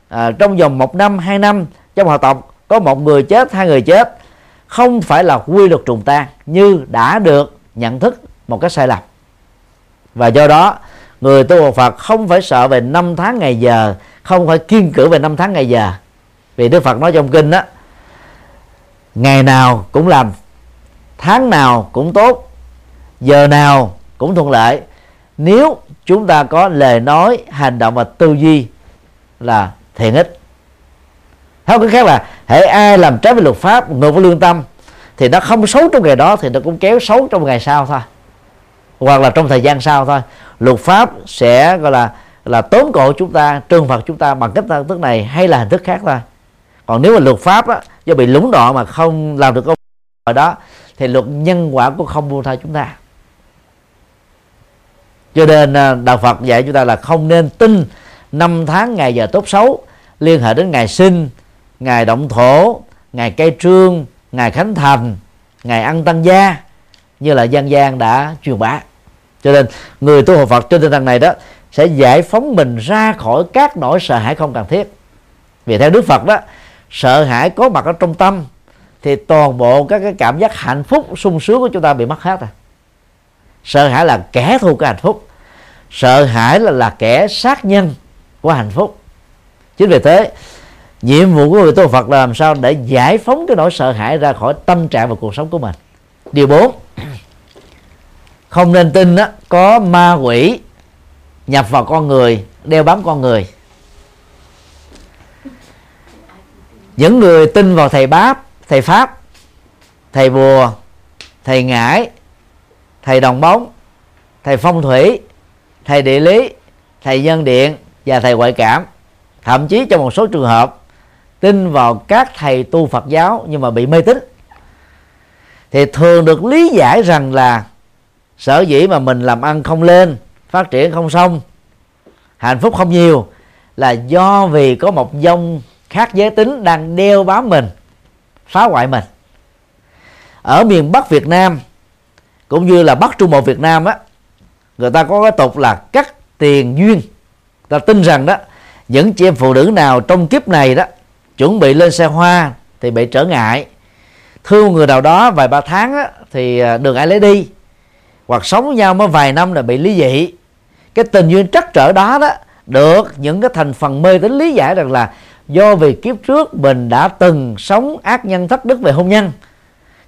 à, trong vòng một năm hai năm trong họ tộc có một người chết hai người chết không phải là quy luật trùng tan như đã được nhận thức một cách sai lầm. Và do đó người tu Phật không phải sợ về năm tháng ngày giờ không phải kiên cử về năm tháng ngày giờ. Vì Đức Phật nói trong kinh đó ngày nào cũng lành, tháng nào cũng tốt, giờ nào cũng thuận lợi. Nếu chúng ta có lời nói, hành động và tư duy là thiện ích. Theo cái khác là hãy ai làm trái với luật pháp ngược với lương tâm, thì nó không xấu trong ngày đó, thì nó cũng kéo xấu trong ngày sau thôi. Hoặc là trong thời gian sau thôi. Luật pháp sẽ, gọi là là tốn cổ chúng ta, trừng phạt chúng ta bằng cách thức này hay là hình thức khác thôi còn nếu mà luật pháp á, do bị lúng đọ mà không làm được công đó thì luật nhân quả cũng không buông tha chúng ta. Cho nên à, đạo Phật dạy chúng ta là không nên tin năm tháng ngày giờ tốt xấu liên hệ đến ngày sinh ngày động thổ ngày cây trương ngày khánh thành ngày ăn tăng gia như là dân gian đã truyền bá. Cho nên người tu hộ Phật trên tinh thần này đó sẽ giải phóng mình ra khỏi các nỗi sợ hãi không cần thiết. Vì theo Đức Phật đó sợ hãi có mặt ở trong tâm thì toàn bộ các cái cảm giác hạnh phúc sung sướng của chúng ta bị mất hết rồi. Sợ hãi là kẻ thù của hạnh phúc. Sợ hãi là là kẻ sát nhân của hạnh phúc. Chính vì thế nhiệm vụ của người tu Phật là làm sao để giải phóng cái nỗi sợ hãi ra khỏi tâm trạng và cuộc sống của mình. Điều 4 không nên tin đó, có ma quỷ nhập vào con người đeo bám con người. Những người tin vào thầy báp, thầy pháp, thầy bùa, thầy ngải, thầy đồng bóng, thầy phong thủy, thầy địa lý, thầy nhân điện và thầy ngoại cảm. Thậm chí trong một số trường hợp, tin vào các thầy tu Phật giáo nhưng mà bị mê tín. Thì thường được lý giải rằng là sở dĩ mà mình làm ăn không lên, phát triển không xong, hạnh phúc không nhiều là do vì có một dông khác giới tính đang đeo bám mình phá hoại mình. Ở miền Bắc Việt Nam cũng như là Bắc Trung Bộ Việt Nam á người ta có cái tục là cắt tiền duyên. Ta tin rằng đó những chị em phụ nữ nào trong kiếp này đó chuẩn bị lên xe hoa thì bị trở ngại. Thương người nào đó vài ba tháng á, thì à, đường ai lấy đi. Hoặc sống với nhau mới vài năm là bị lý dị. Cái tình duyên trắc trở đó đó được những cái thành phần mê tín lý giải rằng là do vì kiếp trước mình đã từng sống ác nhân thất đức về hôn nhân.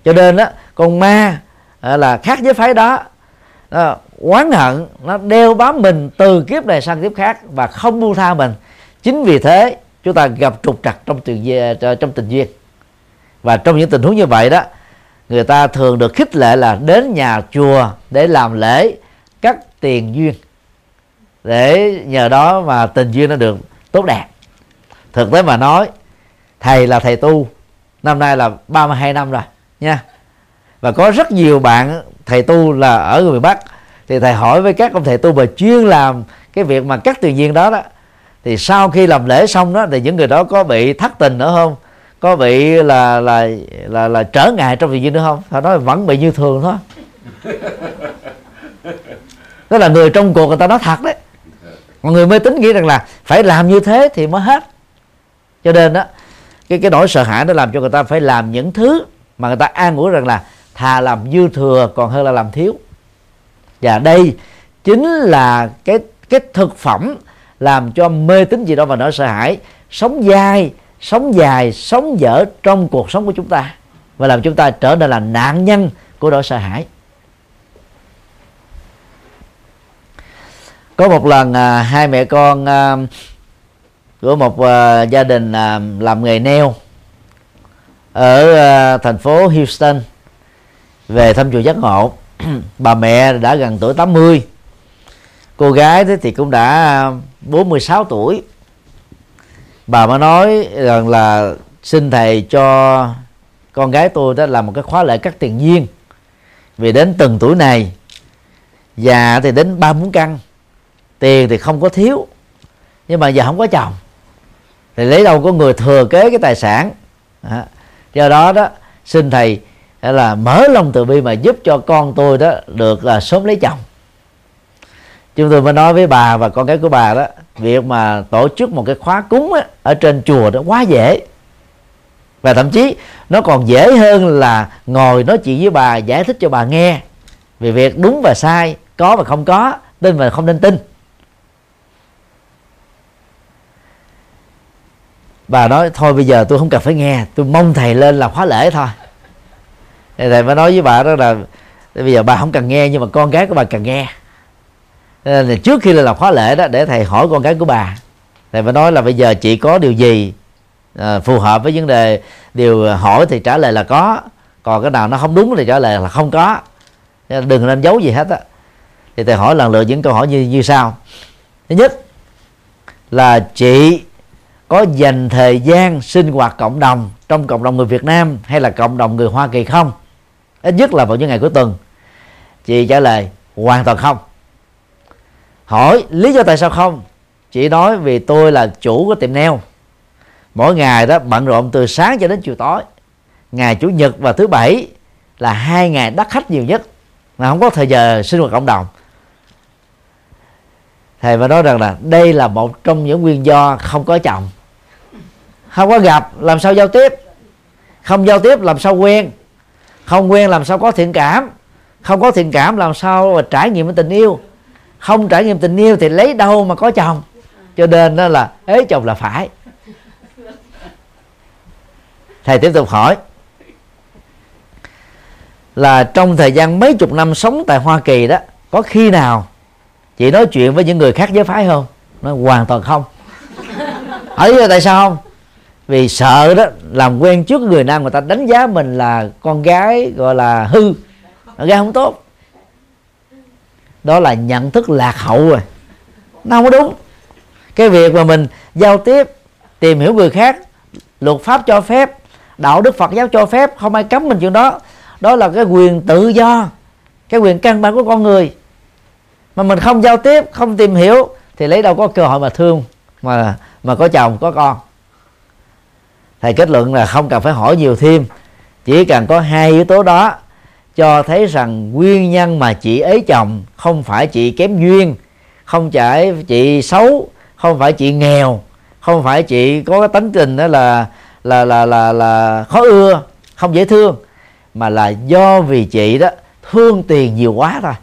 Cho nên đó con ma à, là khác với phái đó. À, oán hận nó đeo bám mình từ kiếp này sang kiếp khác và không buông tha mình. Chính vì thế chúng ta gặp trục trặc trong tình à, trong tình duyên. Và trong những tình huống như vậy đó người ta thường được khích lệ là đến nhà chùa để làm lễ cắt tiền duyên. Để nhờ đó mà tình duyên nó được tốt đẹp thực tế mà nói, thầy là thầy tu. Năm nay là 32 năm rồi, nha. Và có rất nhiều bạn, thầy tu là ở người Bắc, thì thầy hỏi với các ông thầy tu mà chuyên làm cái việc mà cắt tiền duyên đó đó, thì sau khi làm lễ xong đó, thì những người đó có bị thất tình nữa không? Có bị là là là là trở ngại trong việc gì nữa không? Họ nói vẫn bị như thường thôi. Đó là người trong cuộc người ta nói thật đấy. Mọi người mê tín nghĩ rằng là phải làm như thế thì mới hết cho nên đó cái cái nỗi sợ hãi nó làm cho người ta phải làm những thứ mà người ta an ủi rằng là thà làm dư thừa còn hơn là làm thiếu. Và đây chính là cái cái thực phẩm làm cho mê tín gì đó và nỗi sợ hãi sống dai sống dài sống dở trong cuộc sống của chúng ta và làm chúng ta trở nên là nạn nhân của nỗi sợ hãi. Có một lần à, hai mẹ con à, của một uh, gia đình uh, làm nghề neo ở uh, thành phố Houston về thăm chùa giác ngộ. Bà mẹ đã gần tuổi 80 cô gái thế thì cũng đã 46 tuổi. Bà mới nói rằng là xin thầy cho con gái tôi đó làm một cái khóa lễ cắt tiền duyên. Vì đến từng tuổi này già thì đến ba bốn căn tiền thì không có thiếu nhưng mà giờ không có chồng thì lấy đâu có người thừa kế cái tài sản. À, do đó đó xin thầy là mở lòng từ bi mà giúp cho con tôi đó được là sớm lấy chồng. Chúng tôi mới nói với bà và con gái của bà đó việc mà tổ chức một cái khóa cúng á, ở trên chùa đó quá dễ. Và thậm chí nó còn dễ hơn là ngồi nói chuyện với bà giải thích cho bà nghe. Về việc đúng và sai có và không có tin và không nên tin. Bà nói thôi bây giờ tôi không cần phải nghe tôi mong thầy lên là khóa lễ thôi. Thầy mới nói với bà đó là bây giờ bà không cần nghe nhưng mà con gái của bà cần nghe. Nên là trước khi lên làm khóa lễ đó để thầy hỏi con gái của bà thầy mới nói là bây giờ chị có điều gì à, phù hợp với vấn đề điều hỏi thì trả lời là có còn cái nào nó không đúng thì trả lời là không có. Đừng nên giấu gì hết á. Thì thầy hỏi lần lượt những câu hỏi như như sau. Thứ nhất là chị có dành thời gian sinh hoạt cộng đồng trong cộng đồng người Việt Nam hay là cộng đồng người Hoa Kỳ không? Ít nhất là vào những ngày cuối tuần. Chị trả lời, hoàn toàn không. Hỏi lý do tại sao không? Chị nói vì tôi là chủ của tiệm neo mỗi ngày đó bận rộn từ sáng cho đến chiều tối. Ngày chủ nhật và thứ bảy là hai ngày đắt khách nhiều nhất mà không có thời giờ sinh hoạt cộng đồng. Thầy mới nói rằng là đây là một trong những nguyên do không có chồng không có gặp, làm sao giao tiếp? Không giao tiếp, làm sao quen? Không quen, làm sao có thiện cảm? Không có thiện cảm, làm sao mà trải nghiệm tình yêu? Không trải nghiệm tình yêu thì lấy đâu mà có chồng? Cho nên đó là, ế chồng là phải. Thầy tiếp tục hỏi. Là trong thời gian mấy chục năm sống tại Hoa Kỳ đó, có khi nào chị nói chuyện với những người khác giới phái không? Nó hoàn toàn không. Ở đây tại sao không? Vì sợ đó, làm quen trước người nam người ta đánh giá mình là con gái gọi là hư. Con gái không tốt. Đó là nhận thức lạc hậu rồi. Nó không có đúng. Cái việc mà mình giao tiếp, tìm hiểu người khác, luật pháp cho phép, đạo đức phật giáo cho phép, không ai cấm mình chuyện đó. Đó là cái quyền tự do, cái quyền căn bản của con người. Mà mình không giao tiếp, không tìm hiểu, thì lấy đâu có cơ hội mà thương, mà mà có chồng, có con thầy kết luận là không cần phải hỏi nhiều thêm. Chỉ cần có hai yếu tố đó cho thấy rằng nguyên nhân mà chị ấy chồng không phải chị kém duyên không phải chị xấu không phải chị nghèo không phải chị có cái tánh tình đó là là là là là khó ưa không dễ thương mà là do vì chị đó thương tiền nhiều quá rồi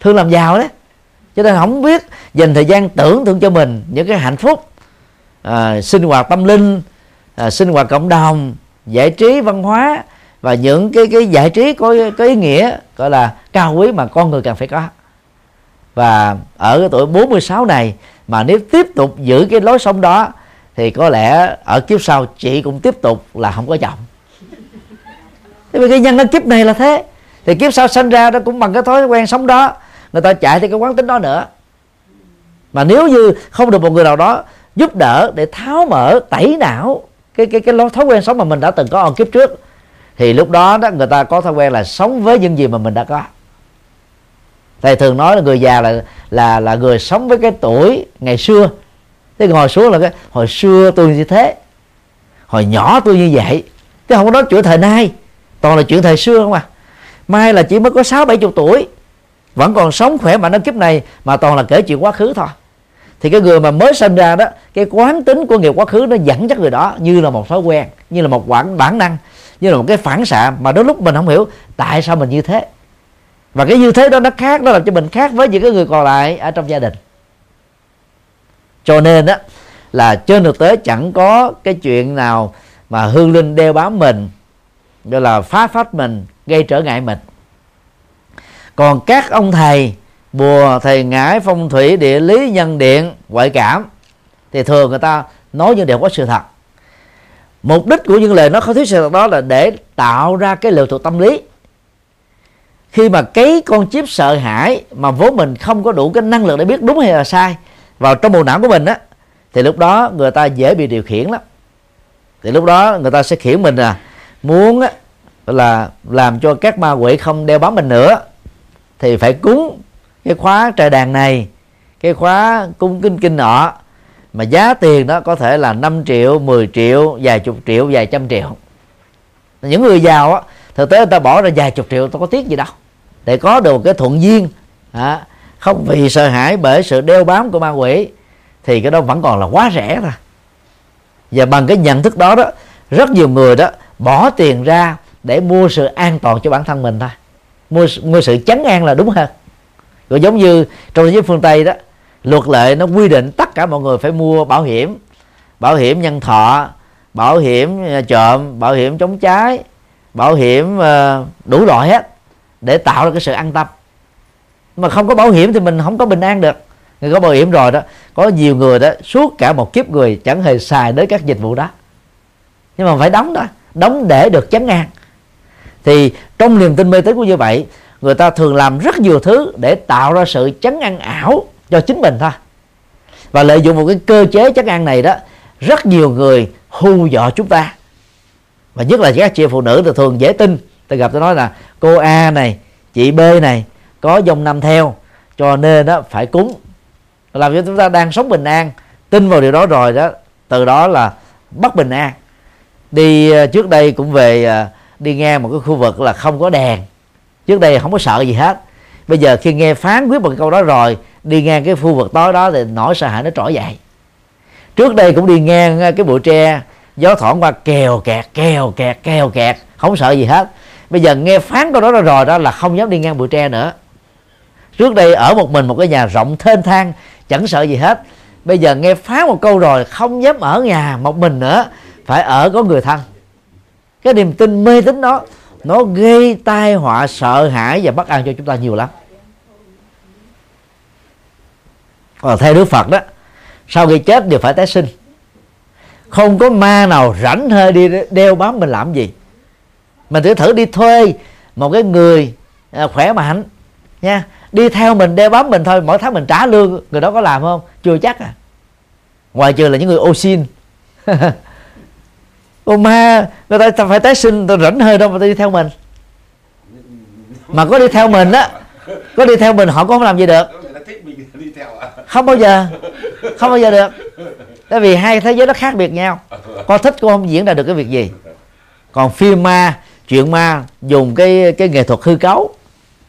thương làm giàu đấy. Cho nên không biết dành thời gian tưởng tượng cho mình những cái hạnh phúc à, sinh hoạt tâm linh à, sinh hoạt cộng đồng giải trí văn hóa và những cái cái giải trí có có ý nghĩa gọi là cao quý mà con người cần phải có. Và ở cái tuổi 46 này mà nếu tiếp tục giữ cái lối sống đó thì có lẽ ở kiếp sau chị cũng tiếp tục là không có chồng. Thế vì cái nhân ở kiếp này là thế. Thì kiếp sau sinh ra nó cũng bằng cái thói quen sống đó. Người ta chạy theo cái quán tính đó nữa. Mà nếu như không được một người nào đó giúp đỡ để tháo mở tẩy não cái cái cái thói quen sống mà mình đã từng có ở kiếp trước. Thì lúc đó đó, người ta có thói quen là sống với những gì mà mình đã có. Thầy thường nói là người già là là là người sống với cái tuổi ngày xưa. Thế ngồi xuống là cái, hồi xưa tôi như thế, hồi nhỏ tôi như vậy. Chứ không có nói chuyện thời nay, toàn là chuyện thời xưa không à. Mai là chỉ mới có sáu bảy chục tuổi, vẫn còn sống khỏe mạnh ở kiếp này mà toàn là kể chuyện quá khứ thôi thì cái người mà mới sinh ra đó, cái quán tính của nghiệp quá khứ nó dẫn dắt người đó như là một thói quen, như là một bản bản năng, như là một cái phản xạ mà đôi lúc mình không hiểu tại sao mình như thế. Và cái như thế đó nó khác, nó làm cho mình khác với những cái người còn lại ở trong gia đình. Cho nên đó là trên thực tế chẳng có cái chuyện nào mà hương linh đeo bám mình, gọi là phá phách mình, gây trở ngại mình. Còn các ông thầy bùa thầy ngải phong thủy địa lý nhân điện ngoại cảm. Thì thường người ta nói những điều có sự thật. Mục đích của những lời nói không thuyết sự thật đó là để tạo ra cái liệu thuộc tâm lý. Khi mà cái con chip sợ hãi mà vốn mình không có đủ cái năng lực để biết đúng hay là sai vào trong bộ não của mình á thì lúc đó người ta dễ bị điều khiển lắm. Thì lúc đó người ta sẽ khiển mình à muốn á, là làm cho các ma quỷ không đeo bám mình nữa thì phải cúng cái khóa trời đàn này cái khóa cung kinh kinh nọ mà giá tiền đó có thể là 5 triệu 10 triệu vài chục triệu vài trăm triệu. Những người giàu á thực tế người ta bỏ ra vài chục triệu tôi có tiếc gì đâu. Để có được cái thuận duyên à, không vì sợ hãi bởi sự đeo bám của ma quỷ thì cái đó vẫn còn là quá rẻ thôi. Và bằng cái nhận thức đó đó rất nhiều người đó bỏ tiền ra để mua sự an toàn cho bản thân mình thôi. Mua mua sự chấn an là đúng hơn rồi giống như trong thế giới phương tây đó, luật lệ nó quy định tất cả mọi người phải mua bảo hiểm bảo hiểm nhân thọ, bảo hiểm ờ, trộm, bảo hiểm chống cháy bảo hiểm ờ, đủ loại hết để tạo ra cái sự an tâm. Mà không có bảo hiểm thì mình không có bình an được. Người có bảo hiểm rồi đó, có nhiều người đó, suốt cả một kiếp người chẳng hề xài đến các dịch vụ đó. Nhưng mà phải đóng đó, đóng để được chấn an. Thì trong niềm tin mê tín của như vậy người ta thường làm rất nhiều thứ để tạo ra sự chấn an ảo cho chính mình thôi. Và lợi dụng một cái cơ chế chấn an này đó, rất nhiều người hù dọa chúng ta. Và nhất là các chị phụ nữ thì thường dễ tin. Tôi gặp tôi nói là, cô A này, chị B này, có dòng năm theo, cho nên đó phải cúng. Làm cho chúng ta đang sống bình an, tin vào điều đó rồi đó, từ đó là bất bình an. Đi ờ, trước đây cũng về ờ, đi ngang một cái khu vực là không có đèn trước đây không có sợ gì hết. Bây giờ khi nghe phán quyết một câu đó rồi, đi ngang cái khu vực tối đó thì nỗi sợ hãi nó trỗi dậy. Trước đây cũng đi ngang ờ, cái bụi tre, gió thoảng qua kèo kẹt kèo kẹt kèo kẹt, không sợ gì hết. Bây giờ nghe phán câu đó rồi đó là không dám đi ngang bụi tre nữa. Trước đây ở một mình một cái nhà rộng thênh thang, chẳng sợ gì hết. Bây giờ nghe phán một câu rồi, không dám ở nhà một mình nữa, phải ở có người thân. Cái niềm tin mê tín đó nó gây tai họa, sợ hãi và bất an cho chúng ta nhiều lắm. Còn theo đức phật đó, sau khi chết đều phải tái sinh. Không có ma nào rảnh hơi đi đeo bám mình làm gì. Mình thử thử đi thuê một cái người à, khỏe mạnh nha. Đi theo mình, đeo bám mình thôi, mỗi tháng mình trả lương, người đó có làm không? Chưa chắc à. Ngoài trừ là những người ô xin. ô ma người ta phải tái sinh tôi rảnh hơi đâu mà đi theo mình. Mà có đi theo mình á có đi theo mình họ có không làm gì được. Không bao giờ không bao giờ được. Tại vì hai thế giới nó khác biệt nhau. Con thích cũng không diễn ra được cái việc gì. Còn phim ma chuyện ma dùng cái cái nghệ thuật hư cấu.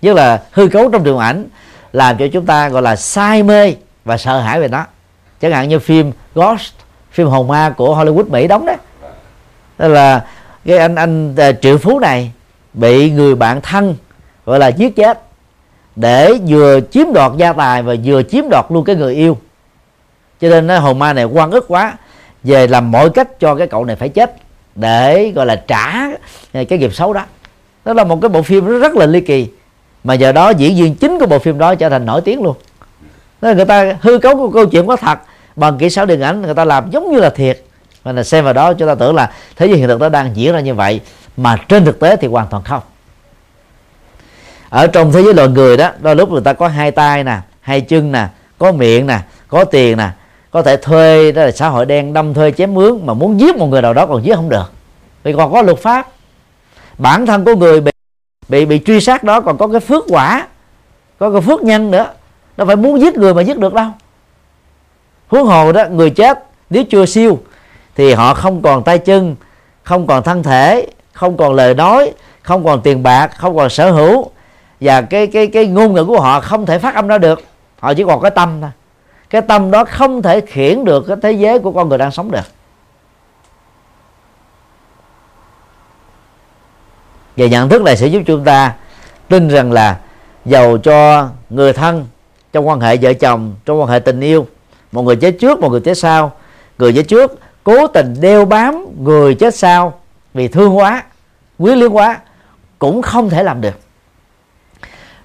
Tức là hư cấu trong điện ảnh làm cho chúng ta gọi là say mê và sợ hãi về nó. Chẳng hạn như phim Ghost phim hồn ma của Hollywood Mỹ đóng đấy tức là cái anh anh à, triệu phú này bị người bạn thân, gọi là, giết chết để vừa chiếm đoạt gia tài và vừa chiếm đoạt luôn cái người yêu. Cho nên nó hồn ma này quan ức quá, về làm mọi cách cho cái cậu này phải chết để, gọi là, trả à, cái nghiệp xấu đó. Đó là một cái bộ phim rất là ly kỳ, mà giờ đó diễn viên chính của bộ phim đó trở thành nổi tiếng luôn. Nên người ta hư cấu của câu chuyện có thật, bằng kỹ xảo điện ảnh người ta làm giống như là thiệt và là xem vào đó, chúng ta tưởng là thế giới hiện thực đó đang diễn ra như vậy, mà trên thực tế thì hoàn toàn không. Ở trong thế giới loài người đó, đôi lúc người ta có hai tay nè, hai chân nè, có miệng nè, có tiền nè, có thể thuê, đó là xã hội đen đâm thuê chém mướn mà muốn giết một người nào đó còn giết không được. Vì còn có luật pháp. Bản thân của người bị bị bị truy sát đó còn có cái phước quả, có cái phước nhân nữa. Nó phải muốn giết người mà giết được đâu. Huống hồ đó, người chết, nếu chưa siêu thì họ không còn tay chân, không còn thân thể, không còn lời nói, không còn tiền bạc, không còn sở hữu. Và cái cái cái ngôn ngữ của họ không thể phát âm ra được. Họ chỉ còn cái tâm thôi. Cái tâm đó không thể khiển được cái thế giới của con người đang sống được. Và nhận thức này sẽ giúp chúng ta tin rằng là giàu cho người thân trong quan hệ vợ chồng, trong quan hệ tình yêu. Một người chết trước, một người chết sau. Người chết trước cố tình đeo bám người chết sao vì thương quá quý liếng quá cũng không thể làm được.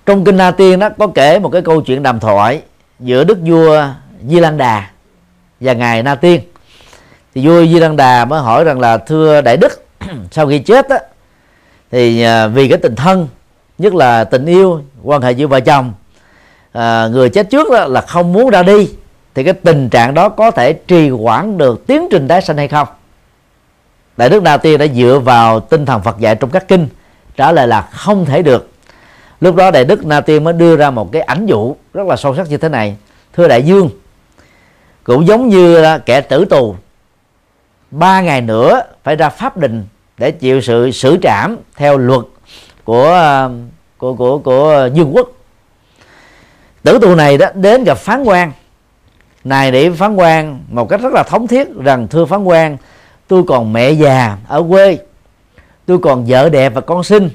Trong kinh Na Tiên đó có kể một cái câu chuyện đàm thoại giữa đức vua Di Lan Đà và ngài Na Tiên. Thì vua Di Lan Đà mới hỏi rằng là thưa đại đức sau khi chết đó, thì à, vì cái tình thân nhất là tình yêu quan hệ giữa vợ chồng à, người chết trước đó là không muốn ra đi thì cái tình trạng đó có thể trì hoãn được tiến trình tái sanh hay không? Đại đức na tiên đã dựa vào tinh thần phật dạy trong các kinh, trả lời là không thể được. Lúc đó đại đức na tiên mới đưa ra một cái ảnh dụ rất là sâu sắc như thế này. Thưa đại dương, cũng giống như kẻ tử tù, ba ngày nữa phải ra pháp đình để chịu sự xử trảm theo luật của của của của dương quốc. Tử tù này đó đến gặp phán quan này để phán quan, một cách rất là thống thiết rằng, thưa phán quan, tôi còn mẹ già ở quê. Tôi còn vợ đẹp và con sinh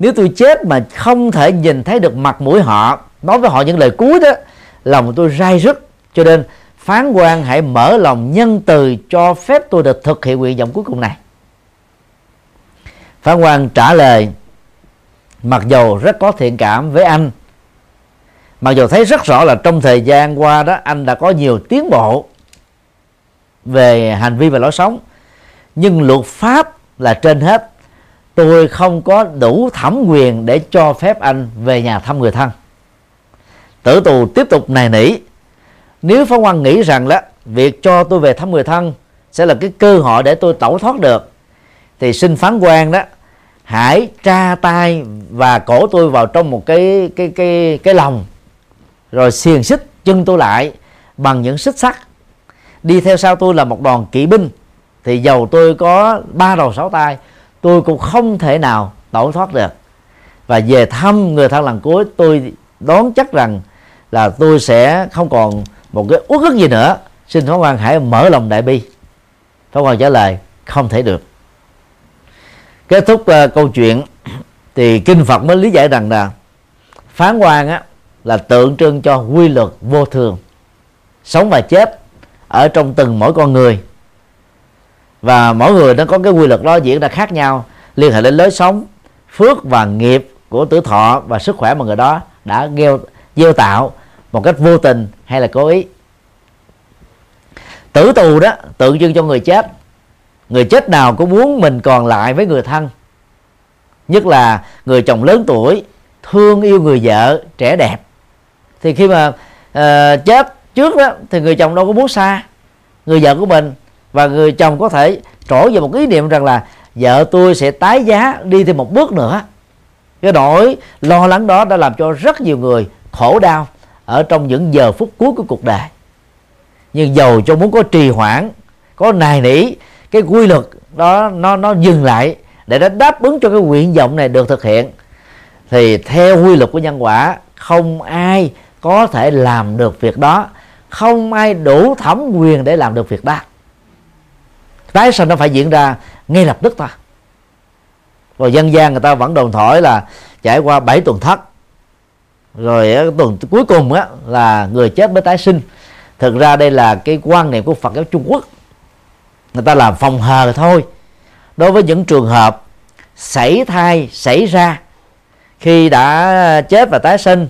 nếu tôi chết mà không thể nhìn thấy được mặt mũi họ, nói với họ những lời cuối đó, lòng tôi rai rứt. Cho nên, phán quan hãy mở lòng nhân từ cho phép tôi được thực hiện nguyện vọng cuối cùng này. Phán quan trả lời, mặc dầu rất có thiện cảm với anh mặc dù thấy rất rõ là trong thời gian qua đó, anh đã có nhiều tiến bộ về hành vi và lối sống, nhưng luật pháp là trên hết. Tôi không có đủ thẩm quyền để cho phép anh về nhà thăm người thân. Tử tù tiếp tục nài nỉ. Nếu phán quan nghĩ rằng đó, việc cho tôi về thăm người thân sẽ là cái cơ hội để tôi tẩu thoát được, thì xin phán quan đó, hãy tra tay và cổ tôi vào trong một cái cái cái cái lòng rồi xiềng xích chân tôi lại bằng những xích sắt. Đi theo sau tôi là một đoàn kỵ binh. Thì dầu tôi có ba đầu sáu tay tôi cũng không thể nào tẩu thoát được. Và về thăm người thân lần cuối tôi đoán chắc rằng là tôi sẽ không còn một cái uất ức gì nữa. Xin phó quan hãy mở lòng đại bi. Phó quan trả lời không thể được. Kết thúc uh, câu chuyện thì kinh phật mới lý giải rằng là phán quan á là tượng trưng cho quy luật vô thường. Sống và chết ở trong từng mỗi con người. Và mỗi người nó có cái quy luật đó diễn ra khác nhau, liên hệ đến lối sống, phước và nghiệp của tử thọ và sức khỏe mà người đó đã gieo gieo tạo một cách vô tình hay là cố ý. Tử tù đó tượng trưng cho người chết. Người chết nào cũng muốn mình còn lại với người thân. Nhất là người chồng lớn tuổi, thương yêu người vợ, trẻ đẹp thì khi mà uh, chết trước đó thì người chồng đâu có muốn xa. Người vợ của mình và người chồng có thể trổ về một ý niệm rằng là vợ tôi sẽ tái giá đi thêm một bước nữa. Cái nỗi lo lắng đó đã làm cho rất nhiều người khổ đau ở trong những giờ phút cuối của cuộc đời. Nhưng dầu cho muốn có trì hoãn có nài nỉ cái quy luật đó nó nó dừng lại để nó đáp ứng cho cái nguyện vọng này được thực hiện thì theo quy luật của nhân quả không ai có thể làm được việc đó. Không ai đủ thẩm quyền để làm được việc đó. Tái sanh nó phải diễn ra ngay lập tức thôi rồi dân gian người ta vẫn đồn thổi là trải qua 7 tuần thất. Rồi tuần cuối cùng á, là người chết mới tái sinh. Thực ra đây là cái quan niệm của Phật giáo Trung Quốc. Người ta làm phòng hờ thôi. Đối với những trường hợp xảy thai, xảy ra, khi đã chết và tái sinh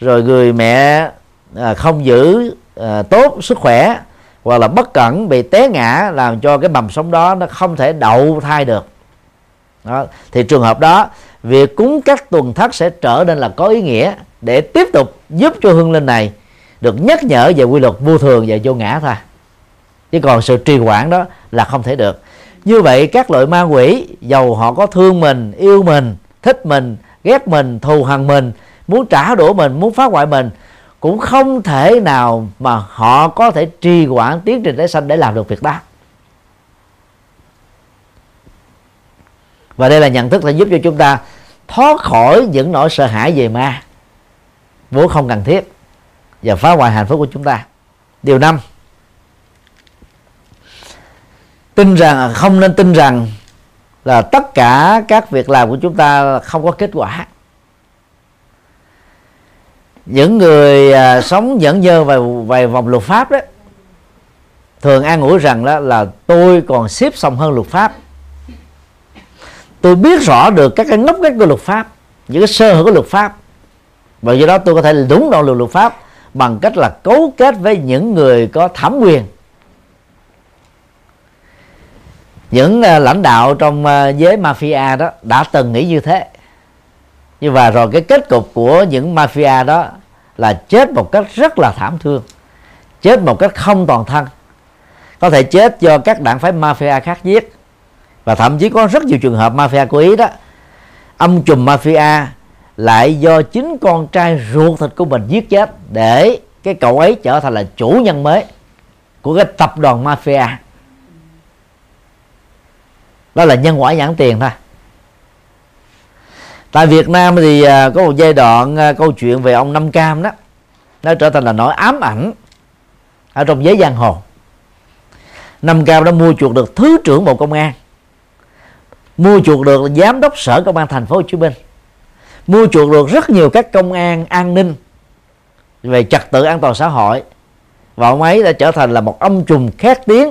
rồi người mẹ à, không giữ à, tốt sức khỏe hoặc là bất cẩn bị té ngã làm cho cái mầm sống đó nó không thể đậu thai được đó. thì trường hợp đó việc cúng các tuần thất sẽ trở nên là có ý nghĩa để tiếp tục giúp cho hương linh này được nhắc nhở về quy luật vô thường và vô ngã thôi chứ còn sự trì hoãn đó là không thể được như vậy các loại ma quỷ dầu họ có thương mình yêu mình thích mình ghét mình thù hằn mình muốn trả đũa mình, muốn phá hoại mình, cũng không thể nào mà họ có thể trì hoãn tiến trình tái sanh để làm được việc đó. Và đây là nhận thức sẽ giúp cho chúng ta thoát khỏi những nỗi sợ hãi về ma, vốn không cần thiết, và phá hoại hạnh phúc của chúng ta. Điều năm, tin rằng, không nên tin rằng là tất cả các việc làm của chúng ta không có kết quả những người à, sống dẫn dơ về về vòng luật pháp đó thường an ủi rằng đó là tôi còn xếp xong hơn luật pháp. Tôi biết rõ được các cái ngốc ngách của luật pháp những cái sơ hở của luật pháp và do đó tôi có thể đúng đoạn luật luật pháp bằng cách là cấu kết với những người có thẩm quyền. Những uh, lãnh đạo trong uh, giới mafia đó đã từng nghĩ như thế. Như và rồi cái kết cục của những mafia đó là chết một cách rất là thảm thương, chết một cách không toàn thân. Có thể chết do các đảng phái mafia khác giết. Và thậm chí có rất nhiều trường hợp mafia của ý đó ông trùm mafia lại do chính con trai ruột thịt của mình giết chết để cái cậu ấy trở thành là chủ nhân mới của cái tập đoàn mafia. Đó là nhân quả nhãn tiền thôi tại Việt Nam thì à, có một giai đoạn à, câu chuyện về ông Năm Cam đó, nó trở thành là nỗi ám ảnh ở trong giới giang hồ. Năm Cam đã mua chuộc được thứ trưởng bộ công an, mua chuộc được giám đốc sở công an thành phố Hồ Chí Minh, mua chuộc được rất nhiều các công an an ninh về trật tự an toàn xã hội. Và ông ấy đã trở thành là một ông trùm khét tiếng,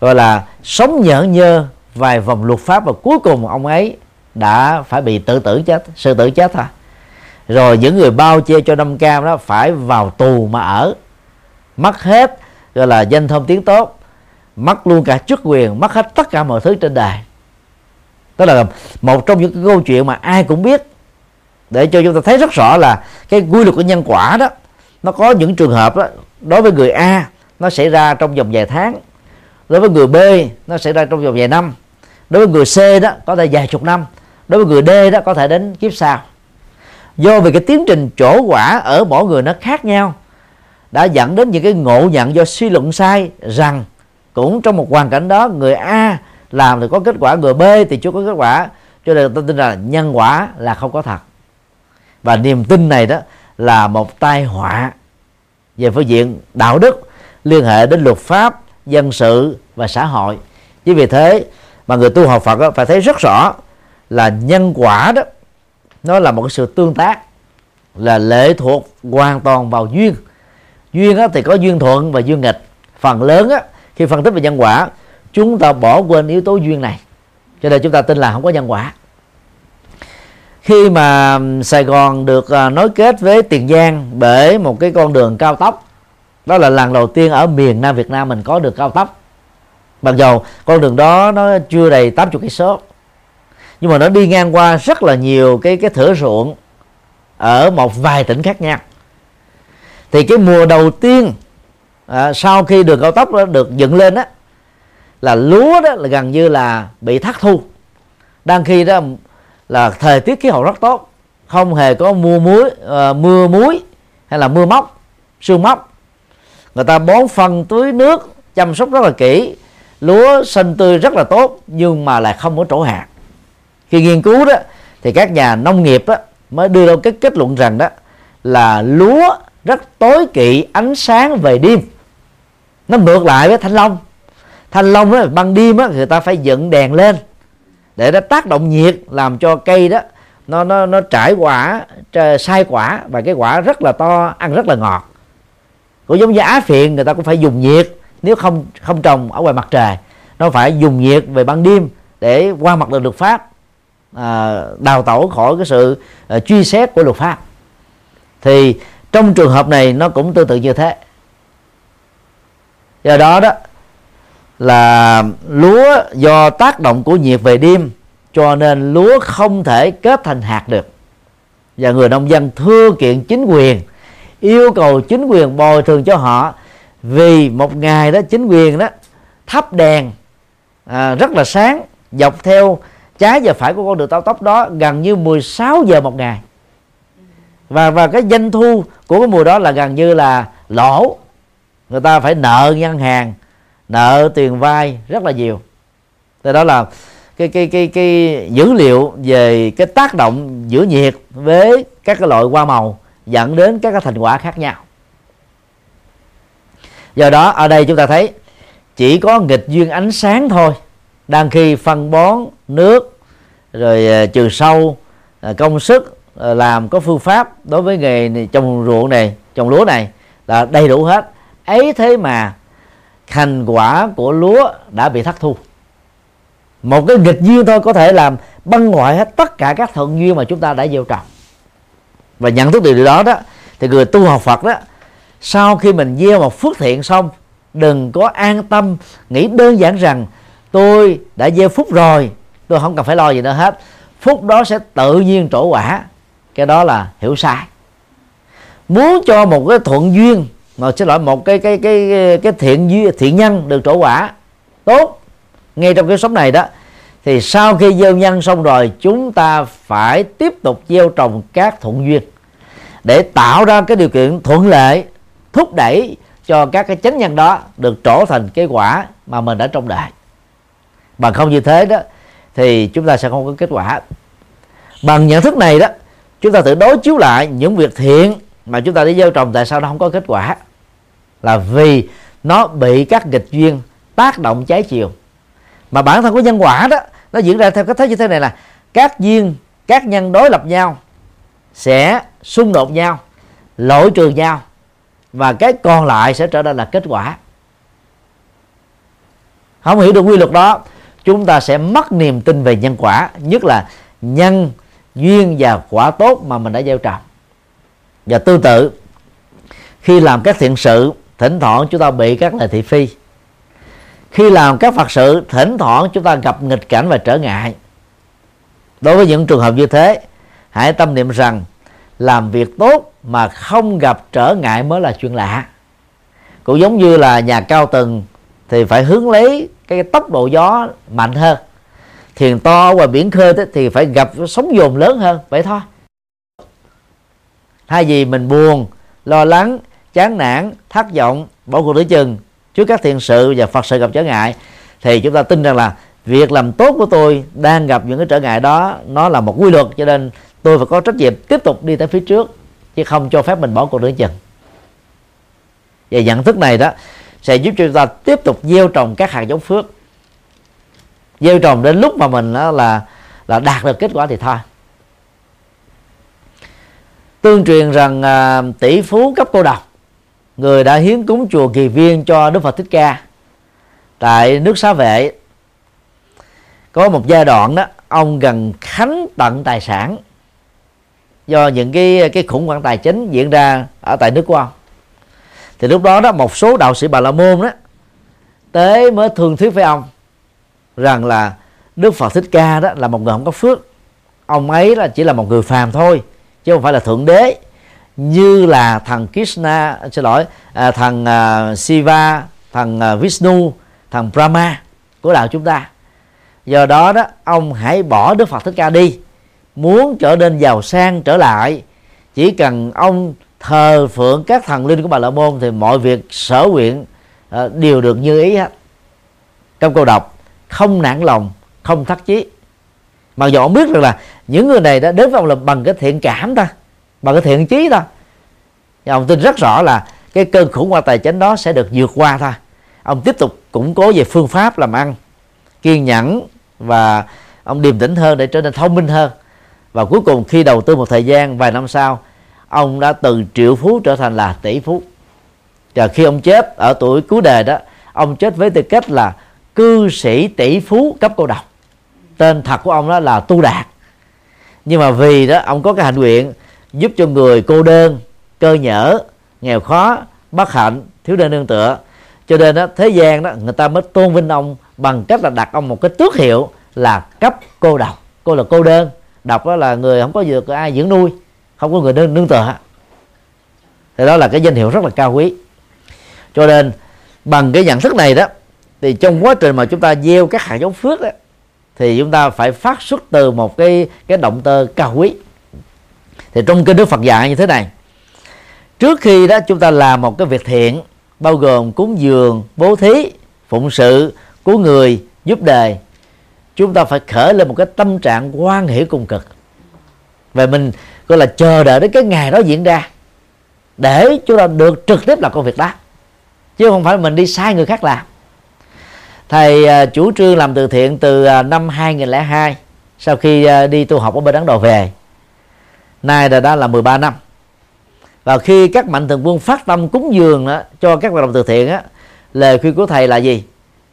gọi là sống nhở nhơ vài vòng luật pháp và cuối cùng ông ấy đã phải bị tự tử chết, sự tử chết thôi. Rồi những người bao che cho năm cam đó phải vào tù mà ở. Mất hết, gọi là danh thông tiếng tốt. Mất luôn cả chức quyền, mất hết tất cả mọi thứ trên đời. Đó là một trong những cái câu chuyện mà ai cũng biết. Để cho chúng ta thấy rất rõ là cái quy luật của nhân quả đó, nó có những trường hợp đó, đối với người A, nó xảy ra trong vòng vài tháng. Đối với người B, nó xảy ra trong vòng vài năm. Đối với người C đó, có thể vài chục năm đối với người D đó có thể đến kiếp sau. Do vì cái tiến trình trổ quả ở mỗi người nó khác nhau đã dẫn đến những cái ngộ nhận do suy luận sai rằng cũng trong một hoàn cảnh đó người A làm thì có kết quả người B thì chưa có kết quả cho nên tôi tin là nhân quả là không có thật. Và niềm tin này đó là một tai họa về phương diện đạo đức liên hệ đến luật pháp dân sự và xã hội. Chính vì thế mà người tu học Phật đó, phải thấy rất rõ là nhân quả đó. Nó là một cái sự tương tác là lệ thuộc hoàn toàn vào duyên. Duyên á, thì có duyên thuận và duyên nghịch. Phần lớn á, khi phân tích về nhân quả chúng ta bỏ quên yếu tố duyên này. Cho nên chúng ta tin là không có nhân quả. Khi mà Sài Gòn được à, nối kết với Tiền Giang bởi một cái con đường cao tốc đó là lần đầu tiên ở miền Nam Việt Nam mình có được cao tốc. Mặc dầu con đường đó nó chưa đầy 80 cây số nhưng mà nó đi ngang qua rất là nhiều cái cái thửa ruộng ở một vài tỉnh khác nhau thì cái mùa đầu tiên à, sau khi đường cao tốc đó được dựng lên á là lúa đó là gần như là bị thất thu. Đang khi đó là thời tiết khí hậu rất tốt không hề có mưa muối uh, mưa muối hay là mưa móc sương móc. Người ta bón phân tưới nước chăm sóc rất là kỹ lúa xanh tươi rất là tốt nhưng mà lại không có trổ hạt khi nghiên cứu đó thì các nhà nông nghiệp đó, mới đưa ra cái kết luận rằng đó là lúa rất tối kỵ ánh sáng về đêm. Nó ngược lại với thanh long. Thanh long đó ban đêm á người ta phải dựng đèn lên để nó tác động nhiệt làm cho cây đó nó nó nó trải quả sai quả và cái quả rất là to ăn rất là ngọt. Cũng giống như á phiện người ta cũng phải dùng nhiệt nếu không không trồng ở ngoài mặt trời. Nó phải dùng nhiệt về ban đêm để qua mặt được luật pháp à, đào tẩu khỏi cái sự à, truy xét của luật pháp. Thì trong trường hợp này nó cũng tương tự như thế. Do đó đó là lúa do tác động của nhiệt về đêm cho nên lúa không thể kết thành hạt được. Và người nông dân thưa kiện chính quyền yêu cầu chính quyền bồi thường cho họ vì một ngày đó chính quyền đó thắp đèn à, rất là sáng dọc theo trái và phải của con đường cao tốc đó gần như 16 giờ một ngày. Và và cái doanh thu của cái mùa đó là gần như là lỗ. Người ta phải nợ ngân hàng, nợ tiền vay rất là nhiều. Thì đó là cái cái cái cái dữ liệu về cái tác động giữa nhiệt với các cái loại hoa màu dẫn đến các cái thành quả khác nhau. Do đó, ở đây chúng ta thấy chỉ có nghịch duyên ánh sáng thôi đang khi phân bón, nước rồi à, trừ sâu à, công sức à, làm có phương pháp đối với nghề này, trồng ruộng này trồng lúa này là đầy đủ hết. Ấy thế mà thành quả của lúa đã bị thất thu. Một cái nghịch duyên thôi có thể làm băng ngoại hết tất cả các thuận duyên mà chúng ta đã gieo trồng. Và nhận thức điều đó đó thì người tu học Phật đó sau khi mình gieo một phước thiện xong đừng có an tâm nghĩ đơn giản rằng tôi đã gieo phúc rồi tôi không cần phải lo gì nữa hết. Phúc đó sẽ tự nhiên trổ quả. Cái đó là hiểu sai. Muốn cho một cái thuận duyên, mà xin lỗi, một cái cái cái cái thiện duyên, thiện nhân được trổ quả, tốt. Ngay trong cái sống này đó, thì sau khi gieo nhân xong rồi, chúng ta phải tiếp tục gieo trồng các thuận duyên để tạo ra cái điều kiện thuận lợi, thúc đẩy cho các cái chánh nhân đó được trổ thành cái quả mà mình đã trông đợi bằng không như thế đó thì chúng ta sẽ không có kết quả. Bằng nhận thức này đó, chúng ta tự đối chiếu lại những việc thiện mà chúng ta đi gieo trồng, tại sao nó không có kết quả? Là vì nó bị các nghịch duyên tác động trái chiều. Mà bản thân của nhân quả đó, nó diễn ra theo cách thế như thế này là các duyên, các nhân đối lập nhau, sẽ xung đột nhau lỗi trừ nhau, và cái còn lại sẽ trở nên là kết quả. Không hiểu được quy luật đó chúng ta sẽ mất niềm tin về nhân quả, nhất là nhân, duyên và quả tốt mà mình đã gieo trồng. Và tương tự, khi làm các thiện sự, thỉnh thoảng chúng ta bị các lời thị phi. Khi làm các phật sự, thỉnh thoảng chúng ta gặp nghịch cảnh và trở ngại. Đối với những trường hợp như thế, hãy tâm niệm rằng làm việc tốt mà không gặp trở ngại mới là chuyện lạ. Cũng giống như là nhà cao tầng thì phải hướng lấy cái tốc độ gió mạnh hơn. Thuyền to và biển khơi thì phải gặp sóng dồn lớn hơn. Vậy thôi. Thay vì mình buồn, lo lắng, chán nản, thất vọng, bỏ cuộc nửa chừng, trước các thiện sự và phật sự gặp trở ngại, thì chúng ta tin rằng là việc làm tốt của tôi đang gặp những cái trở ngại đó, nó là một quy luật, cho nên tôi phải có trách nhiệm tiếp tục đi tới phía trước, chứ không cho phép mình bỏ cuộc nửa chừng. Và nhận thức này đó sẽ giúp cho chúng ta tiếp tục gieo trồng các hạt giống phước. Gieo trồng đến lúc mà mình đó là là đạt được kết quả thì thôi. Tương truyền rằng à, tỷ phú cấp cô độc người đã hiến cúng chùa kỳ viên cho đức phật thích ca. Tại nước xá vệ có một giai đoạn đó ông gần khánh tận tài sản do những cái cái khủng hoảng tài chính diễn ra ở tại nước của ông thì lúc đó đó một số đạo sĩ bà la môn đó tới mới thương thuyết với ông rằng là đức phật thích ca đó là một người không có phước. Ông ấy là chỉ là một người phàm thôi chứ không phải là thượng đế. Như là thằng Krishna xin lỗi à, thằng à, Shiva thằng à, Vishnu thằng Brahma của đạo chúng ta. Do đó đó ông hãy bỏ Đức Phật Thích Ca đi. Muốn trở nên giàu sang trở lại chỉ cần ông thờ phượng các thần linh của bà la môn thì mọi việc sở nguyện ờ, đều được như ý hết. Trong câu đọc, không nản lòng, không thất chí. Mặc dù ông biết rằng là những người này đã đến với ông là bằng cái thiện cảm ta bằng cái thiện chí thôi. Và ông tin rất rõ là cái cơn khủng hoảng tài chính đó sẽ được vượt qua thôi. Ông tiếp tục củng cố về phương pháp làm ăn, kiên nhẫn và ông điềm tĩnh hơn để trở nên thông minh hơn. Và cuối cùng, khi đầu tư một thời gian vài năm sau ông đã từ triệu phú trở thành là tỷ phú. Và khi ông chết ở tuổi cuối đời đó, ông chết với tư cách là cư sĩ tỷ phú cấp cô độc tên thật của ông đó là tu đạt. Nhưng mà vì đó, ông có cái hạnh nguyện giúp cho người cô đơn, cơ nhở, nghèo khó, bất hạnh, thiếu đơn nương tựa. Cho nên đó, thế gian đó, người ta mới tôn vinh ông bằng cách là đặt ông một cái tước hiệu là cấp cô độc cô là cô đơn. Độc đó là người không có được ai dưỡng nuôi không có người nương, nương tựa. Thì đó là cái danh hiệu rất là cao quý. Cho nên bằng cái nhận thức này đó thì trong quá trình mà chúng ta gieo các hạt giống phước đó, thì chúng ta phải phát xuất từ một cái cái động cơ cao quý. Thì trong kinh đức Phật dạy như thế này trước khi đó chúng ta làm một cái việc thiện bao gồm cúng dường bố thí phụng sự cứu người giúp đời chúng ta phải khởi lên một cái tâm trạng quan hệ cùng cực. Về mình gọi là chờ đợi đến cái ngày đó diễn ra. Để chúng ta được trực tiếp làm công việc đó. Chứ không phải mình đi sai người khác làm. Thầy à, chủ trương làm từ thiện từ à, năm 2002 sau khi à, đi tu học ở bên Ấn Độ về. Nay là đã là 13 năm. Và khi các mạnh thường quân phát tâm cúng dường đó, cho các hoạt động từ thiện á lời khuyên của thầy là gì?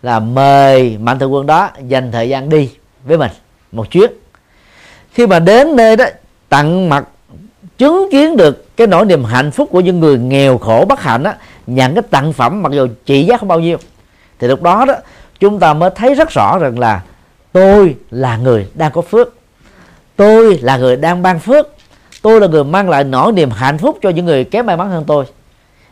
Là mời mạnh thường quân đó dành thời gian đi với mình một chuyến. Khi mà đến nơi đó tặng mặt chứng kiến được cái nỗi niềm hạnh phúc của những người nghèo khổ bất hạnh á nhận cái tặng phẩm mặc dù trị giá không bao nhiêu. Thì lúc đó đó chúng ta mới thấy rất rõ rằng là tôi là người đang có phước. Tôi là người đang ban phước. Tôi là người mang lại nỗi niềm hạnh phúc cho những người kém may mắn hơn tôi.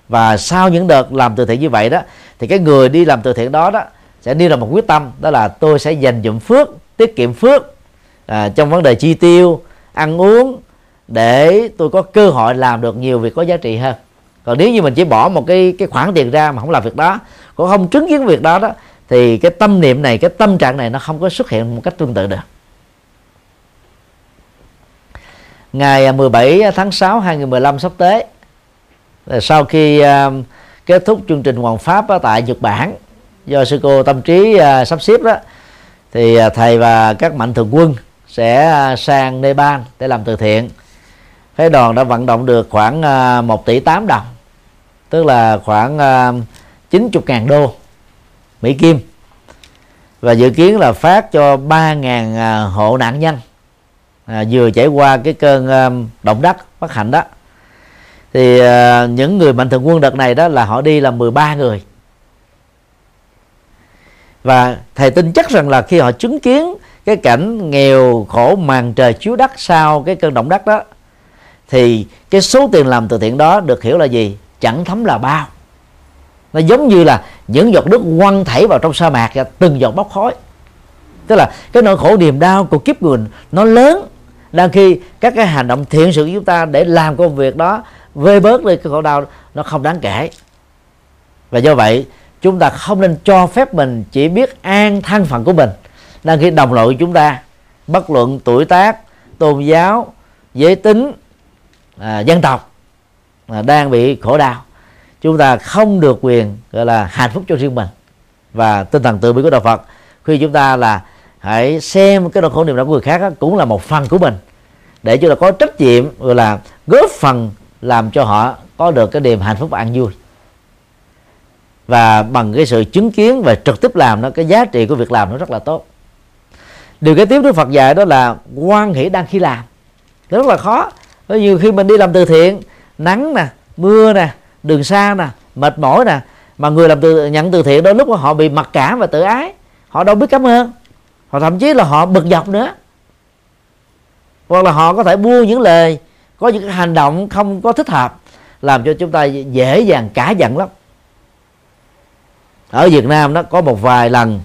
Và sau những đợt làm từ thiện như vậy đó thì cái người đi làm từ thiện đó đó sẽ đi ra một quyết tâm đó là tôi sẽ dành dụm phước tiết kiệm phước à, trong vấn đề chi tiêu ăn uống để tôi có cơ hội làm được nhiều việc có giá trị hơn. Còn nếu như mình chỉ bỏ một cái cái khoản tiền ra mà không làm việc đó cũng không chứng kiến việc đó đó, thì cái tâm niệm này, cái tâm trạng này nó không có xuất hiện một cách tương tự được. Ngày à, 17 tháng 6 2015 sắp tới sau khi à, kết thúc chương trình hoàng pháp tại Nhật Bản, do sư cô tâm trí à, sắp xếp đó, thì thầy và các mạnh thường quân sẽ à, sang Nepal để làm từ thiện. Phái đoàn đã vận động được khoảng à, 1 tỷ 8 đồng tức là khoảng à, 90 ngàn đô Mỹ Kim. Và dự kiến là phát cho 3.000 hộ nạn nhân à, vừa trải qua cái cơn động đất bất hạnh đó. Thì à, những người mạnh thường quân đợt này đó là họ đi là 13 người. Và thầy tin chắc rằng là khi họ chứng kiến cái cảnh nghèo khổ màn trời chiếu đất sau cái cơn động đất đó, thì cái số tiền làm từ thiện đó được hiểu là gì? Chẳng thấm là bao. Nó giống như là những giọt nước quăng thảy vào trong sa mạc và từng giọt bốc khói. Tức là cái nỗi khổ niềm đau của kiếp người nó lớn, đang khi các cái hành động thiện sự của chúng ta để làm công việc đó, vơi bớt đi cái khổ đau, nó không đáng kể. Và do vậy, chúng ta không nên cho phép mình chỉ biết an thân phận của mình đang khi đồng loại của chúng ta. Bất luận tuổi tác tôn giáo giới tính à, dân tộc à, đang bị khổ đau chúng ta không được quyền gọi là hạnh phúc cho riêng mình và tinh thần tự bi của đạo Phật. Khi chúng ta là hãy xem cái nỗi khổ niềm đau của người khác đó, cũng là một phần của mình để chúng ta có trách nhiệm gọi là góp phần làm cho họ có được cái niềm hạnh phúc và an vui. Và bằng cái sự chứng kiến và trực tiếp làm nó cái giá trị của việc làm nó rất là tốt điều cái tiếp Đức Phật dạy đó là quan hỷ đang khi làm. Rất là khó. Bởi vì khi mình đi làm từ thiện, nắng nè, mưa nè, đường xa nè, mệt mỏi nè, mà người làm từ, nhận từ thiện đôi lúc họ bị mặc cảm và tự ái. Họ đâu biết cảm ơn. Họ thậm chí là họ bực dọc nữa. Hoặc là họ có thể buông những lời, có những hành động không có thích hợp, làm cho chúng ta dễ dàng cả giận lắm. Ở Việt Nam đó, có một vài lần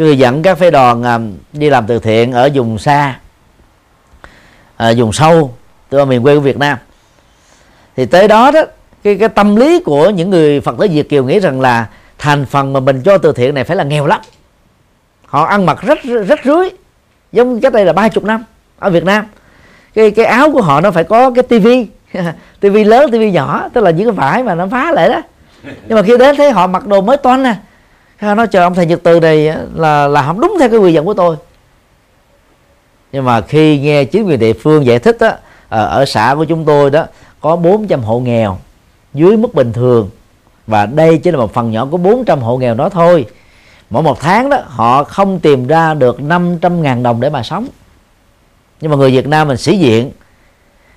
tôi dẫn các phái đoàn à, đi làm từ thiện ở vùng xa à, vùng sâu từ miền quê của Việt Nam. Thì tới đó đó cái cái tâm lý của những người Phật tử Việt kiều nghĩ rằng là thành phần mà mình cho từ thiện này phải là nghèo lắm. Họ ăn mặc rất rất rưới giống cách đây là ba chục năm ở Việt Nam. Cái cái áo của họ nó phải có cái tivi tivi lớn tivi nhỏ tức là những cái vải mà nó phá lại đó. Nhưng mà khi đến thấy họ mặc đồ mới toan nè nó cho ông thầy nhật từ này là là không đúng theo cái quy dẫn của tôi. Nhưng mà khi nghe chính quyền địa phương giải thích đó ở, ờ, ở xã của chúng tôi đó có 400 hộ nghèo dưới mức bình thường và đây chỉ là một phần nhỏ của 400 hộ nghèo đó thôi. Mỗi một tháng đó họ không tìm ra được 500 ngàn đồng để mà sống. Nhưng mà người Việt Nam mình sĩ diện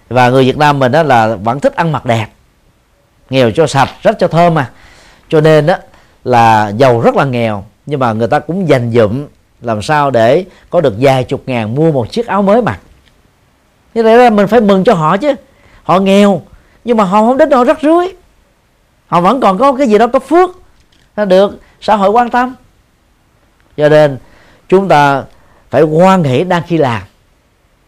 và người Việt Nam mình đó là vẫn thích ăn mặc đẹp nghèo cho sạch rất cho thơm mà. Cho nên đó là giàu rất là nghèo, nhưng mà người ta cũng dành dụm làm sao để có được vài chục ngàn mua một chiếc áo mới mặc. Như thế là mình phải mừng cho họ chứ. Họ nghèo, nhưng mà họ không đến nỗi rất rưới họ vẫn còn có cái gì đó có phước. Được, xã hội quan tâm. Cho nên, chúng ta phải hoan hỷ đang khi làm.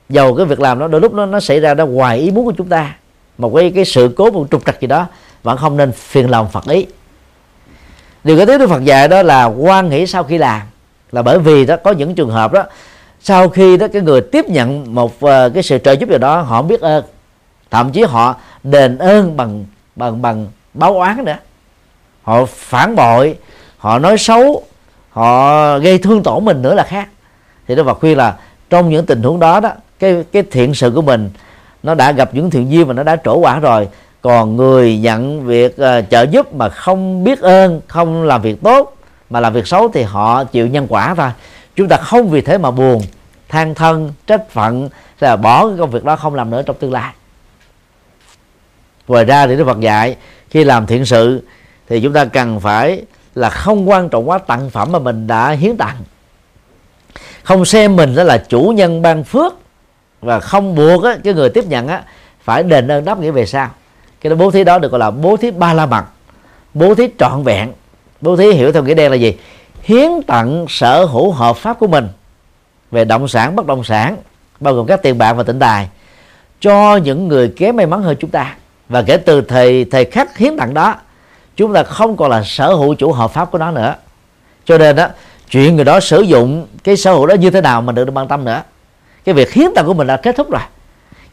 Dầu cái việc làm đó đôi lúc nó nó xảy ra đó ngoài ý muốn của chúng ta một cái cái sự cố một trục trặc gì đó, vẫn không nên phiền lòng Phật ý điều cái thứ Đức Phật dạy đó là quan nghĩ sau khi làm. Là bởi vì đó có những trường hợp đó sau khi đó cái người tiếp nhận một uh, cái sự trợ giúp gì đó họ biết ơn. Thậm chí họ đền ơn bằng bằng bằng báo oán nữa. Họ phản bội họ nói xấu họ gây thương tổn mình nữa là khác. Thì Đức Phật khuyên là trong những tình huống đó đó cái cái thiện sự của mình nó đã gặp những thiện duyên và nó đã trổ quả rồi còn người nhận việc uh, trợ giúp mà không biết ơn không làm việc tốt mà làm việc xấu thì họ chịu nhân quả thôi. Chúng ta không vì thế mà buồn than thân trách phận là bỏ cái công việc đó không làm nữa trong tương lai. Ngoài ra thì đức phật dạy khi làm thiện sự thì chúng ta cần phải là không quan trọng quá tặng phẩm mà mình đã hiến tặng. Không xem mình đó là chủ nhân ban phước và không buộc á, cái người tiếp nhận á, phải đền ơn đáp nghĩa về sau cái đó bố thí đó được gọi là bố thí ba la mật. Bố thí trọn vẹn. Bố thí hiểu theo nghĩa đen là gì? Hiến tặng sở hữu hợp pháp của mình về động sản, bất động sản, bao gồm các tiền bạc và tịnh tài cho những người kém may mắn hơn chúng ta. Và kể từ thời thời khắc hiến tặng đó, chúng ta không còn là sở hữu chủ hợp pháp của nó nữa. Cho nên đó chuyện người đó sử dụng cái sở hữu đó như thế nào mình được quan tâm nữa. Cái việc hiến tặng của mình đã kết thúc rồi.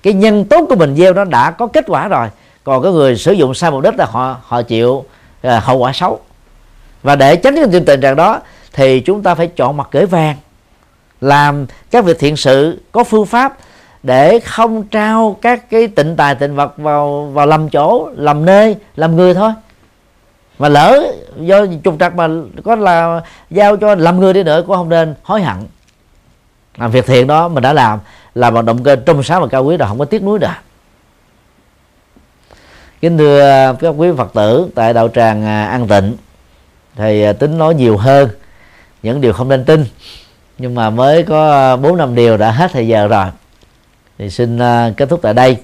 Cái nhân tốt của mình gieo nó đã có kết quả rồi còn cái người sử dụng sai mục đích là họ họ chịu à, hậu quả xấu. Và để tránh cái tình trạng đó thì chúng ta phải chọn mặt gửi vàng làm các việc thiện sự có phương pháp để không trao các cái tịnh tài tịnh vật vào vào lầm chỗ lầm nơi lầm người thôi. Mà lỡ do trục trặc mà có là giao cho làm người đi nữa cũng không nên hối hận. Làm việc thiện đó mình đã làm là bằng động cơ trong sáng và cao quý rồi không có tiếc nuối được kính thưa à, các quý phật tử, tại đạo tràng à, an tịnh thầy à, tính nói nhiều hơn, những điều không nên tin. Nhưng mà mới có bốn năm điều đã hết thời giờ rồi. Thì xin kết thúc tại đây.